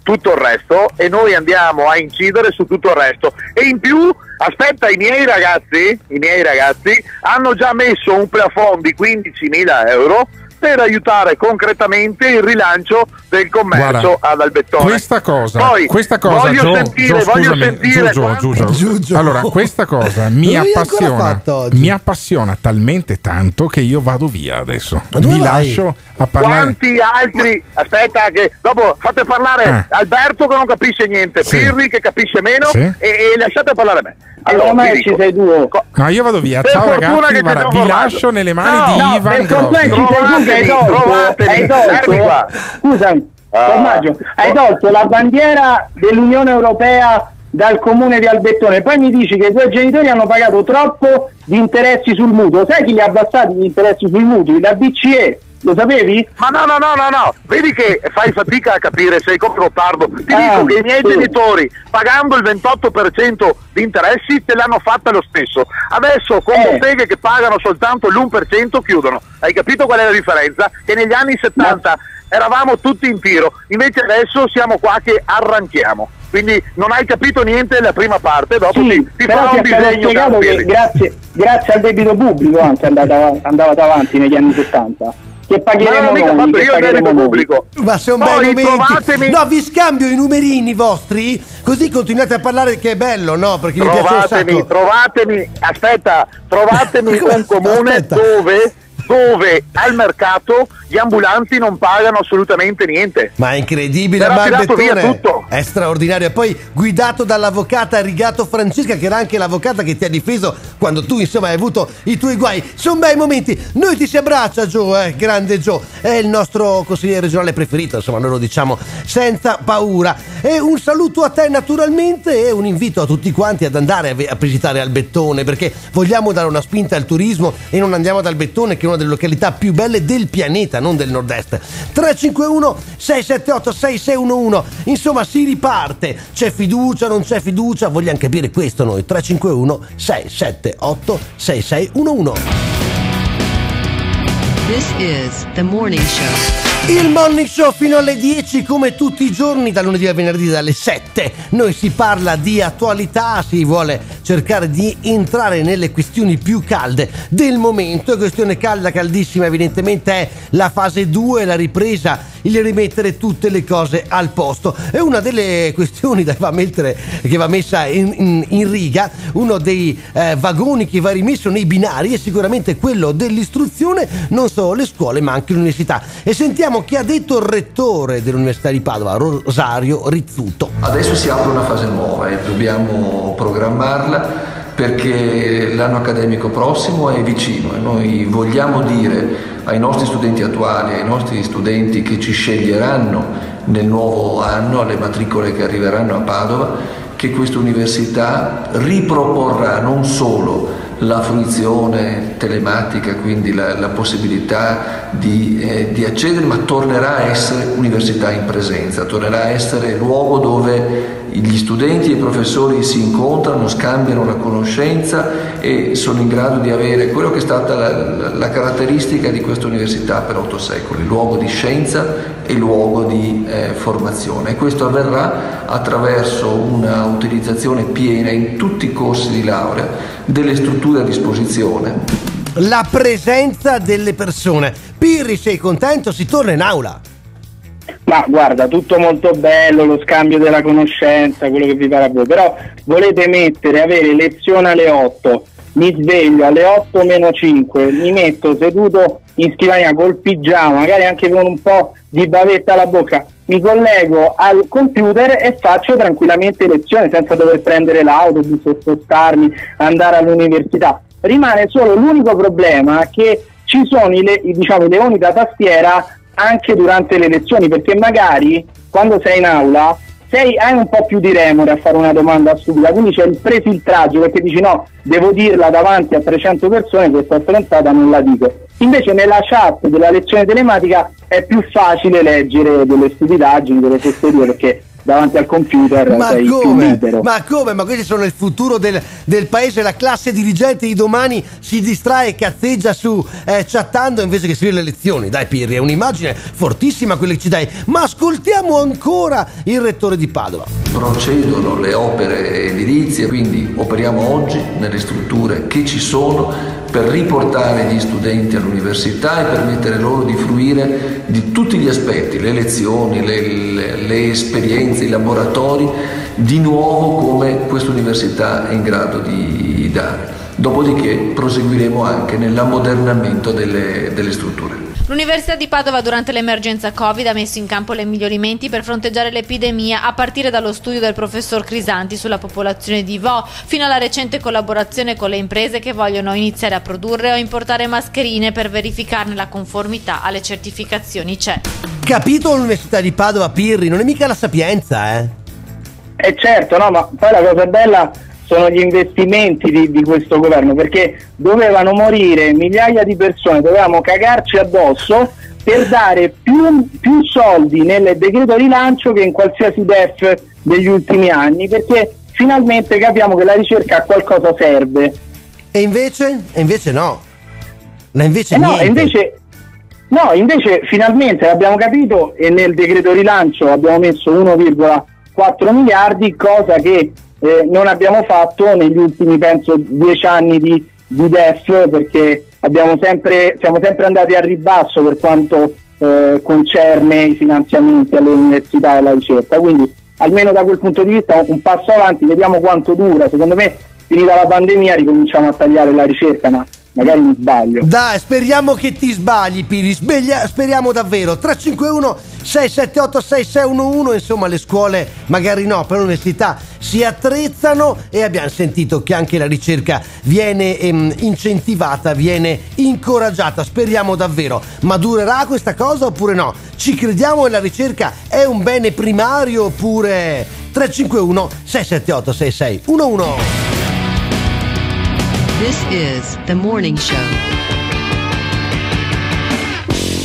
tutto il resto e noi andiamo a incidere su tutto il resto. E in più aspetta i miei ragazzi i miei ragazzi hanno già messo un plafond di 15.000 euro per aiutare concretamente il rilancio del commercio Guarda, ad Albettone Questa cosa, Poi, questa cosa, voglio Gio, sentire, Gio, voglio scusami, sentire Gio, Gio, Gio. Allora, questa cosa mi appassiona, mi appassiona talmente tanto che io vado via adesso. Vi vai? lascio a parlare. Quanti altri? Aspetta, che dopo fate parlare Eh. Alberto che non capisce niente, Sì. Pirri che capisce meno Sì. e, e lasciate parlare me. Allora, vi ci sei tu. No, io vado via. Per Ciao fortuna ragazzi, che ti guarda, vi formato. lascio nelle mani No, di no, Ivan per tu che tolto, trovatemi, hai tolto, scusami, Ah. Formaggio, hai tolto la bandiera dell'Unione Europea dal comune di Albettone, poi mi dici che i tuoi genitori hanno pagato troppo di interessi sul mutuo, sai chi li ha abbassati gli interessi sui mutui? La BCE, lo sapevi? Ma no, no, no, no, no, vedi che fai fatica a capire, sei come Gottardo. Ti Ah, dico che i miei sì. genitori, pagando il 28% di interessi, te l'hanno fatta lo stesso. Adesso con Eh. botteghe che pagano soltanto l'1% chiudono. Hai capito qual è la differenza? Che negli anni 70 eravamo tutti in tiro, invece adesso siamo qua che arranchiamo. Quindi non hai capito niente della prima parte, dopo Sì, ti, ti farò un disegno che grazie, grazie al debito pubblico anche è andata, andavate avanti negli anni 70, che Ma pagheremo non ho mica noi, fatto che io il pagheremo pubblico. Ma sono Poi bei momenti. trovatemi- No, vi scambio i numerini vostri, così continuate a parlare che è bello, no? Perché mi piace un trovatemi, sacco. trovatemi, aspetta, trovatemi un comune aspetta. dove, dove al mercato gli ambulanti non pagano assolutamente niente. Ma è incredibile, Verrà ma il tirato via Bettone tutto. è straordinario. E poi guidato dall'avvocata Rigato Francesca, che era anche l'avvocata che ti ha difeso quando tu, insomma, hai avuto i tuoi guai. Sono bei momenti. Noi ti si abbraccia, Gio, eh, grande Gio. È il nostro consigliere regionale preferito, insomma, noi lo diciamo senza paura. E un saluto a te, naturalmente, e un invito a tutti quanti ad andare a visitare Albettone, perché vogliamo dare una spinta al turismo e non andiamo ad Albettone, che è una delle località più belle del pianeta, non del nord-est. 351 678 6611 insomma si riparte. C'è fiducia non c'è fiducia? Vogliamo capire questo noi. 351 678 6611 This is the morning show. Il morning show fino alle 10 come tutti i giorni dal lunedì al venerdì dalle 7 noi si parla di attualità si vuole cercare di entrare nelle questioni più calde del momento. Questione calda caldissima evidentemente è la fase 2 la ripresa il rimettere tutte le cose al posto. È una delle questioni da va mettere, che va messa in, in- in riga uno dei eh, vagoni che va rimesso nei binari è sicuramente quello dell'istruzione non solo le scuole ma anche l'università. E sentiamo che ha detto il rettore dell'Università di Padova Rosario Rizzuto. Adesso si apre una fase nuova e dobbiamo programmarla perché l'anno accademico prossimo è vicino e noi vogliamo dire ai nostri studenti attuali, ai nostri studenti che ci sceglieranno nel nuovo anno, alle matricole che arriveranno a Padova, che questa università riproporrà non solo la fruizione telematica, quindi la, la possibilità di, eh, di accedere, ma tornerà a essere università in presenza, tornerà a essere luogo dove gli studenti e i professori si incontrano, scambiano la conoscenza e sono in grado di avere quello che è stata la, la- caratteristica di questa università per otto secoli, luogo di scienza e luogo di eh, formazione. E questo avverrà attraverso una utilizzazione piena in tutti i corsi di laurea delle strutture a disposizione la presenza delle persone Pirri sei contento? si torna in aula Ma guarda, tutto molto bello, lo scambio della conoscenza, quello che vi pare a voi, però volete mettere, avere lezione alle 8, mi sveglio alle 8 meno 5, mi metto seduto in scrivania col pigiama, magari anche con un po' di bavetta alla bocca, mi collego al computer e faccio tranquillamente lezione senza dover prendere l'autobus o spostarmi, andare all'università. Rimane solo l'unico problema che ci sono i, le- diciamo, i leoni da tastiera anche durante le lezioni, perché magari quando sei in aula sei, hai un po' più di remore a fare una domanda stupida, quindi c'è il prefiltraggio perché dici no, devo dirla davanti a 300 persone, questa stronzata non la dico. Invece nella chat della lezione telematica è più facile leggere delle stupidaggini, delle fesserie perché davanti al computer Ma sei più come? libero. Ma come? Ma questi sono il futuro del, del paese, la classe dirigente di domani si distrae e cazzeggia su eh, chattando invece che seguire le lezioni. Dai Pirri, è un'immagine fortissima quella che ci dai. Ma ascoltiamo ancora il rettore di Padova. Procedono le opere edilizie, quindi operiamo oggi nelle strutture che ci sono per riportare gli studenti all'università e permettere loro di fruire di tutti gli aspetti, le lezioni, le, le- le esperienze, i laboratori, di nuovo come questa università è in grado di dare. Dopodiché proseguiremo anche nell'ammodernamento delle- delle strutture. L'Università di Padova durante l'emergenza Covid ha messo in campo i miglioramenti per fronteggiare l'epidemia a partire dallo studio del professor Crisanti sulla popolazione di Vo fino alla recente collaborazione con le imprese che vogliono iniziare a produrre o importare mascherine per verificarne la conformità alle certificazioni CE. Capito l'Università di Padova, Pirri? Non è mica la sapienza, eh? E certo, no, ma poi la cosa bella sono gli investimenti di, di questo governo, perché dovevano morire migliaia di persone, dovevamo cagarci addosso per dare più, più soldi nel decreto rilancio che in qualsiasi DEF degli ultimi anni, perché finalmente capiamo che la ricerca a qualcosa serve. E invece? E invece no. Ma invece Eh no, invece, no, invece finalmente l'abbiamo capito e nel decreto rilancio abbiamo messo 1,4 miliardi, cosa che eh, non abbiamo fatto negli ultimi, penso, 10 anni di, di DEF, perché sempre, siamo sempre andati a ribasso per quanto eh, concerne i finanziamenti alle università e alla ricerca. Quindi almeno da quel punto di vista un passo avanti, vediamo quanto dura. Secondo me finita la pandemia ricominciamo a tagliare la ricerca, ma magari mi sbaglio. Dai, speriamo che ti sbagli, Piri. Sbeglia- speriamo davvero. 351 678 6611. Insomma, le scuole magari no, per l'università si attrezzano e abbiamo sentito che anche la ricerca viene ehm, incentivata, viene incoraggiata. Speriamo davvero. Ma durerà questa cosa oppure no? Ci crediamo e la ricerca è un bene primario oppure 351 678 6611. This is the morning show.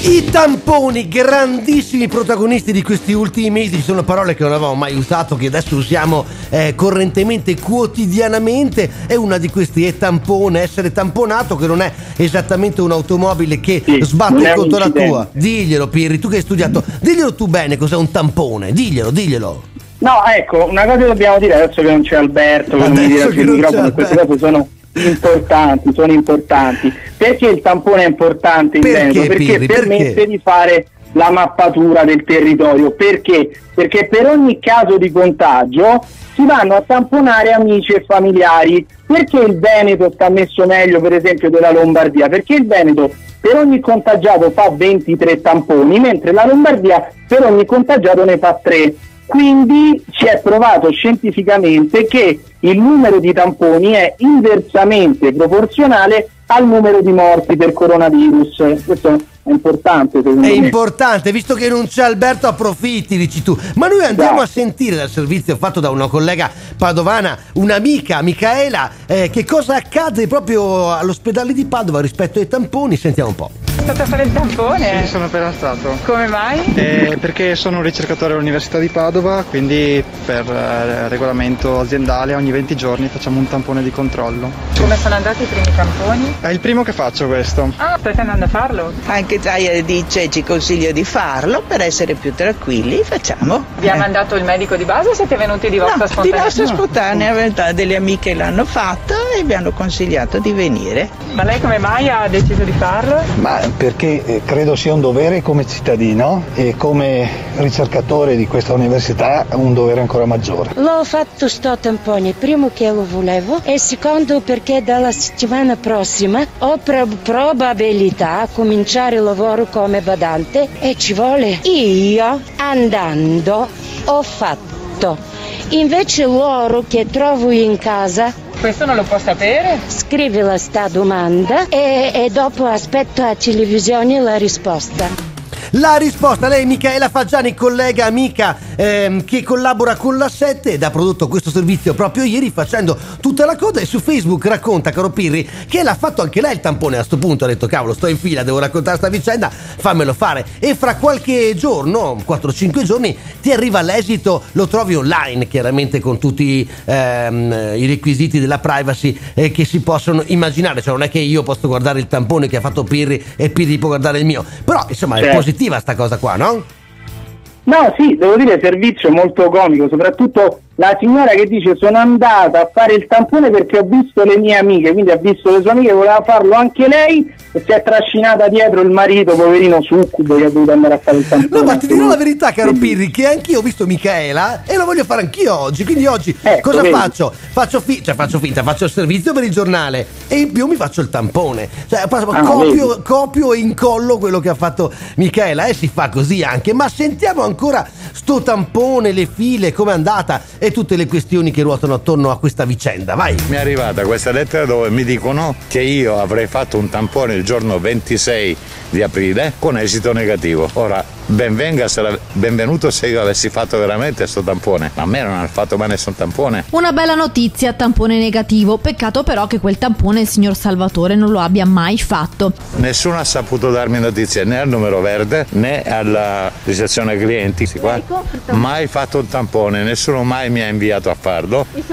I tamponi, grandissimi protagonisti di questi ultimi mesi, ci sono parole che non avevamo mai usato, che adesso usiamo eh, correntemente, quotidianamente, e una di questi è tampone, essere tamponato, che non è esattamente un'automobile che non sbatte è contro la tua. Diglielo Pirri, tu che hai studiato, diglielo tu bene cos'è un tampone, diglielo, diglielo. No, ecco, una cosa dobbiamo dire adesso che non c'è Alberto, che non mi che sul non microfono, c'è queste cose sono importanti, sono importanti. Perché il tampone è importante in Perché, Veneto? Perché Pirri, permette perché? di fare la mappatura del territorio. Perché? Perché per ogni caso di contagio si vanno a tamponare amici e familiari. Perché il Veneto sta messo meglio, per esempio, della Lombardia? Perché il Veneto per ogni contagiato fa 23 tamponi, mentre la Lombardia per ogni contagiato ne fa 3. Quindi si è provato scientificamente che il numero di tamponi è inversamente proporzionale al numero di morti per coronavirus. Questo è importante secondo È me. importante, visto che non c'è Alberto, approfitti, dici tu. Ma noi andiamo a sentire dal servizio fatto da una collega padovana, un'amica, Micaela, eh, che cosa accade proprio all'ospedale di Padova rispetto ai tamponi. Sentiamo un po'. È stato a fare il tampone? Sì, sono appena stato. Come mai? Eh, perché sono un ricercatore all'Università di Padova, quindi per eh, regolamento aziendale ogni 20 giorni facciamo un tampone di controllo. Come sono andati i primi tamponi? È il primo che faccio questo. Ah, state andando a farlo? Anche Zaia dice ci consiglio di farlo per essere più tranquilli, facciamo. Vi ha Eh. mandato il medico di base o siete venuti di vostra No, di spontanea? nostra spontanea verità, delle amiche l'hanno fatto e mi hanno consigliato di venire. Ma lei come mai ha deciso di farlo? Ma perché eh, credo sia un dovere come cittadino e come ricercatore di questa università un dovere ancora maggiore. L'ho fatto sto tampone, primo che lo volevo e secondo perché dalla settimana prossima ho prob- probabilità a cominciare il lavoro come badante e ci vuole. Io andando ho fatto. Invece loro che trovo in casa Questo non lo può sapere? scrivi sta domanda e, e dopo aspetto a televisione la risposta. La risposta, lei Michaela Faggiani, collega amica ehm, che collabora con la 7 ed ha prodotto questo servizio proprio ieri facendo tutta la coda e su Facebook racconta, caro Pirri, che l'ha fatto anche lei il tampone. A sto punto, ha detto cavolo sto in fila, devo raccontare sta vicenda, fammelo fare. E fra qualche giorno, 4-5 giorni, ti arriva l'esito, lo trovi online chiaramente con tutti ehm, i requisiti della privacy eh, che si possono immaginare, cioè non è che io posso guardare il tampone che ha fatto Pirri e Pirri può guardare il mio, però insomma è Certo. Positiva sta cosa qua, no? No, sì, devo dire servizio molto comico, soprattutto la signora che dice sono andata a fare il tampone perché ho visto le mie amiche, quindi ha visto le sue amiche, voleva farlo anche lei e si è trascinata dietro il marito, poverino succubo, che ha dovuto andare a fare il tampone. No, ma ti dirò la verità, caro Pirri, che anch'io ho visto Michaela e lo voglio fare anch'io oggi. Quindi oggi cosa vedi. faccio? Faccio, fi- cioè, faccio finta, faccio il servizio per il giornale e in più mi faccio il tampone. Cioè, Ah, copio, copio e incollo quello che ha fatto Michaela e si fa così anche. Ma sentiamo ancora sto tampone, le file, com'è andata e tutte le questioni che ruotano attorno a questa vicenda. Vai. Mi è arrivata questa lettera dove mi dicono che io avrei fatto un tampone il giorno 26 di aprile con esito negativo. Ora, benvenga se la- benvenuto se io avessi fatto veramente questo tampone. Ma a me non hanno fatto mai nessun tampone. Una bella notizia, tampone negativo. Peccato però che quel tampone il signor Salvatore non lo abbia mai fatto. Nessuno ha saputo darmi notizie né al numero verde né alla ricezione clienti. Sì, qua. Mai fatto un tampone, nessuno mai mi ha inviato a farlo. Il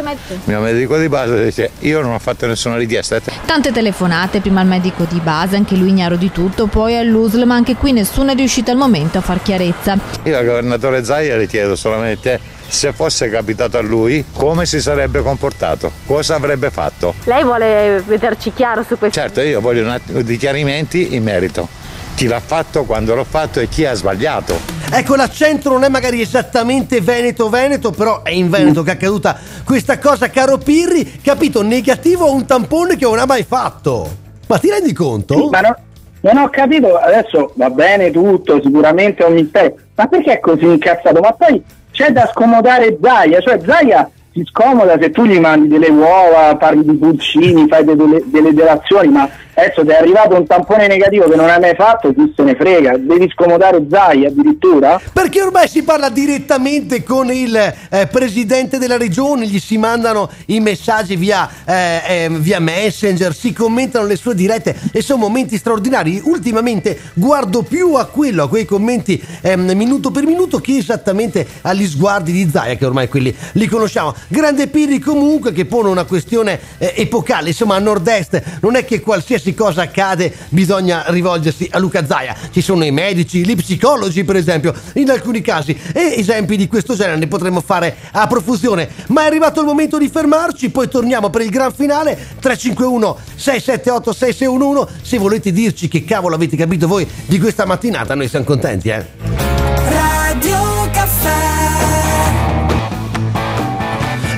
mio medico di base dice io non ho fatto nessuna richiesta. Tante telefonate, prima al medico di base, anche lui ignaro di tutto, poi all'USL, ma anche qui nessuno è riuscito al momento a far chiarezza. Io al governatore Zaia le chiedo solamente se fosse capitato a lui come si sarebbe comportato, cosa avrebbe fatto. Lei vuole vederci chiaro su questo? Certo, io voglio un attimo di chiarimenti in merito. Chi l'ha fatto, quando l'ho fatto e chi ha sbagliato. Ecco, l'accento non è magari esattamente Veneto-Veneto, però è in Veneto che è accaduta questa cosa, caro Pirri. Capito? Negativo a un tampone che non ha mai fatto. Ma ti rendi conto? Sì, ma no- non ho capito, adesso va bene tutto, sicuramente un mistero, ma perché è così incazzato? Ma poi c'è da scomodare Zaia, cioè Zaia si scomoda se tu gli mandi delle uova, parli di pulcini, fai de- delle, delle delazioni, ma adesso ti è arrivato un tampone negativo che non hai mai fatto, chi se ne frega, devi scomodare Zaia addirittura? Perché ormai si parla direttamente con il eh, presidente della regione, gli si mandano i messaggi via, eh, eh, via Messenger, si commentano le sue dirette e sono momenti straordinari. Ultimamente guardo più a quello, a quei commenti ehm, minuto per minuto, che esattamente agli sguardi di Zaia, che ormai quelli li conosciamo. Grande Pirri comunque che pone una questione eh, epocale, insomma a nord-est non è che qualsiasi cosa accade bisogna rivolgersi a Luca Zaia, ci sono i medici, gli psicologi per esempio, in alcuni casi. E esempi di questo genere ne potremmo fare a profusione, ma è arrivato il momento di fermarci, poi torniamo per il gran finale. 351 678 6611 se volete dirci che cavolo avete capito voi di questa mattinata noi siamo contenti eh. Radio Caffè.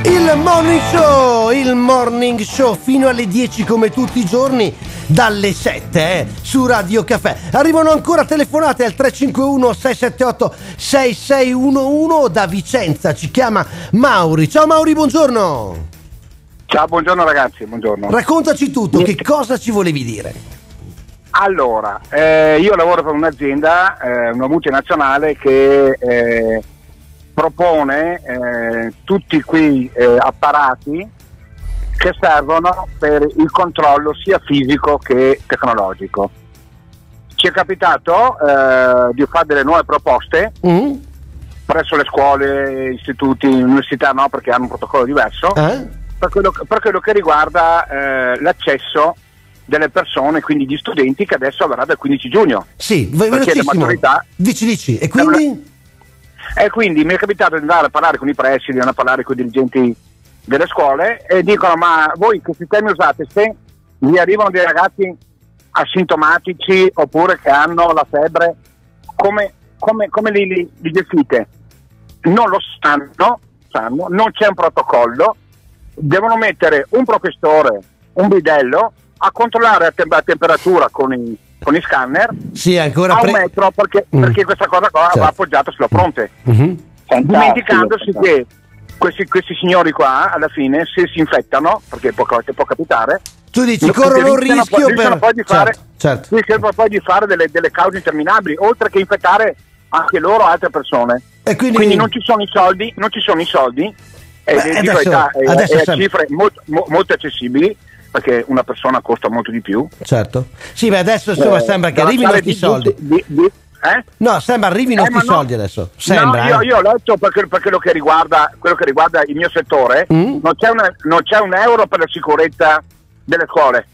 Il morning show, il morning show fino alle 10 come tutti i giorni dalle 7 eh, su Radio Caffè. Arrivano ancora telefonate al 351 678 6611 da Vicenza, ci chiama Mauri. Ciao Mauri, buongiorno. Ciao, buongiorno ragazzi, buongiorno. Raccontaci tutto, che cosa ci volevi dire? Allora, eh, io lavoro per un'azienda, eh, una multinazionale che eh, propone eh, tutti quei eh, apparati che servono per il controllo sia fisico che tecnologico. Ci è capitato eh, di fare delle nuove proposte Mm? presso le scuole, istituti, università, no, perché hanno un protocollo diverso, Eh? per, quello, per quello che riguarda eh, l'accesso delle persone, quindi gli studenti, che adesso avverrà dal 15 giugno. Sì, Perché velocissimo. maturità Dici, dici. E quindi? e quindi mi è capitato di andare a parlare con i presidi, di andare a parlare con i dirigenti delle scuole e dicono ma voi che sistemi usate? Se vi arrivano dei ragazzi asintomatici oppure che hanno la febbre, come, come- come li, li- li gestite? Non lo sanno, sanno, non c'è un protocollo, devono mettere un professore, un bidello a controllare la, tem- la temperatura con i, con i scanner Sì, ancora a un pre- metro perché, Mm. perché questa cosa qua Certo. va appoggiata sulla fronte Mhm. dimenticandosi che questi, questi signori qua alla fine se si infettano perché può, può capitare Tu dici, Non- corrono un rischio poi- per- poi di fare, Certo, certo. poi di fare delle, delle cause interminabili, oltre che infettare anche loro altre persone. E quindi- non ci sono i soldi, non ci sono i soldi, e Beh, di adesso- verità, e- adesso e a sempre- cifre molto, mo- molto accessibili, perché una persona costa molto di più. Certo. Sì, beh, adesso insomma, Eh, sembra che arrivino questi di- soldi. di- di- eh? No, sembra arrivino Eh, questi ma no. soldi adesso. Sembra. No, io, eh. io ho letto perché, per quello che riguarda, quello che riguarda il mio settore, Mm? non, c'è una- non c'è un euro per la sicurezza delle scuole.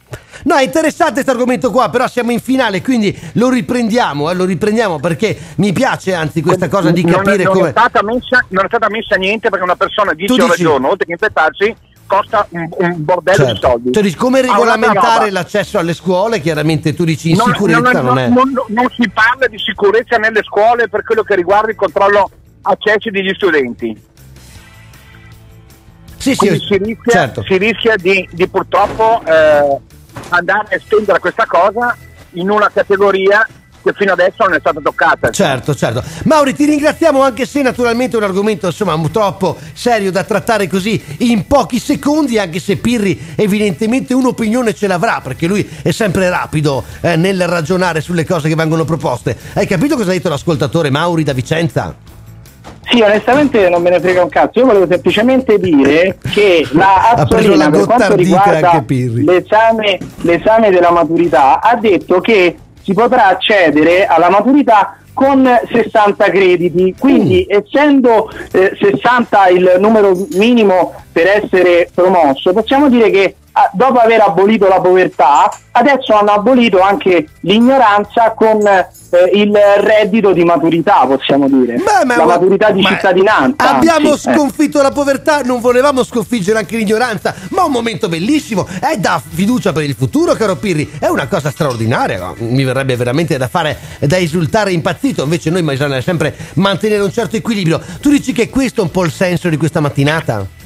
No, è interessante questo argomento qua, però siamo in finale, quindi lo riprendiamo, eh, lo riprendiamo perché mi piace anzi questa cosa di non, capire non come... è messa, non è stata messa niente perché una persona 10 Tu ore al giorno, oltre che infettarsi, costa un, un bordello di Certo. soldi. Cioè, come regolamentare roba. l'accesso alle scuole? Chiaramente tu dici in Non- sicurezza non, non- è... non- non si parla di sicurezza nelle scuole per quello che riguarda il controllo accessi degli studenti. Sì, Quindi sì, si rischia, certo. si rischia di, di purtroppo eh, andare a estendere questa cosa in una categoria che fino adesso non è stata toccata. Certo, certo. Mauri, ti ringraziamo anche se naturalmente è un argomento insomma troppo serio da trattare così in pochi secondi, anche se Pirri evidentemente un'opinione ce l'avrà, perché lui è sempre rapido eh, nel ragionare sulle cose che vengono proposte. Hai capito cosa ha detto l'ascoltatore Mauri da Vicenza? Sì, onestamente non me ne frega un cazzo. Io volevo semplicemente dire che la Azzolina, per quanto riguarda l'esame, l'esame della maturità, ha detto che si potrà accedere alla maturità con 60 crediti. Quindi, Mm. essendo eh, 60 il numero minimo per essere promosso, possiamo dire che dopo aver abolito la povertà, adesso hanno abolito anche l'ignoranza con eh, il reddito di maturità, possiamo dire. Beh, ma- la maturità di cittadinanza. Abbiamo anzi, eh. sconfitto la povertà, non volevamo sconfiggere anche l'ignoranza, ma un momento bellissimo, è da fiducia per il futuro, caro Pirri, è una cosa straordinaria, mi verrebbe veramente da fare, da esultare impazzito, invece noi bisogna sempre mantenere un certo equilibrio. Tu dici che questo è un po' il senso di questa mattinata?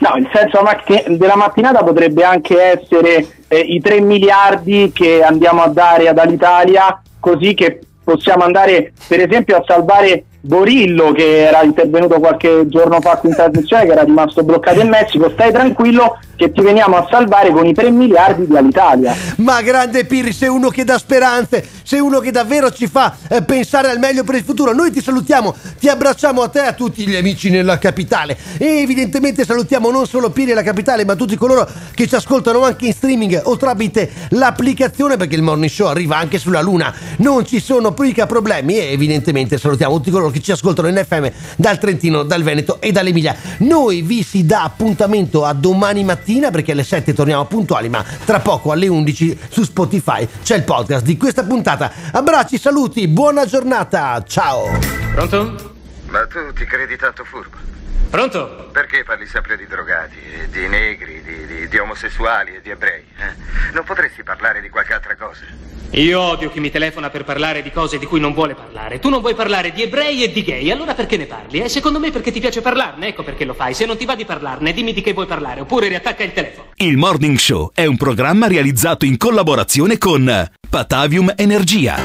No, il senso della matti- della mattinata potrebbe anche essere eh, i 3 miliardi che andiamo a dare ad Alitalia, così che possiamo andare per esempio a salvare Borillo che era intervenuto qualche giorno fa qui in trasmissione che era rimasto bloccato in Messico. Stai tranquillo che ti veniamo a salvare con i 3 miliardi di Alitalia. Ma grande Pirri, sei uno che dà speranze, sei uno che davvero ci fa eh, pensare al meglio per il futuro. Noi ti salutiamo, ti abbracciamo a te e a tutti gli amici nella capitale. E evidentemente salutiamo non solo Pirri e la capitale, ma tutti coloro che ci ascoltano anche in streaming o tramite l'applicazione, perché il morning show arriva anche sulla Luna. Non ci sono mica problemi e evidentemente salutiamo tutti coloro che ci ascoltano in FM dal Trentino, dal Veneto e dall'Emilia. Noi vi si dà appuntamento a domani mattina perché alle 7 torniamo puntuali, ma tra poco alle 11 su Spotify c'è il podcast di questa puntata. Abbracci, saluti, buona giornata, ciao! Pronto? Ma tu ti credi tanto furbo? Pronto? Perché parli sempre di drogati, di negri, di, di- di omosessuali e di ebrei? eh? Non potresti parlare di qualche altra cosa? Io odio chi mi telefona per parlare di cose di cui non vuole parlare. Tu non vuoi parlare di ebrei e di gay, allora perché ne parli? Eh? Secondo me perché ti piace parlarne, ecco perché lo fai. Se non ti va di parlarne, dimmi di che vuoi parlare, oppure riattacca il telefono. Il Morning Show è un programma realizzato in collaborazione con Patavium Energia.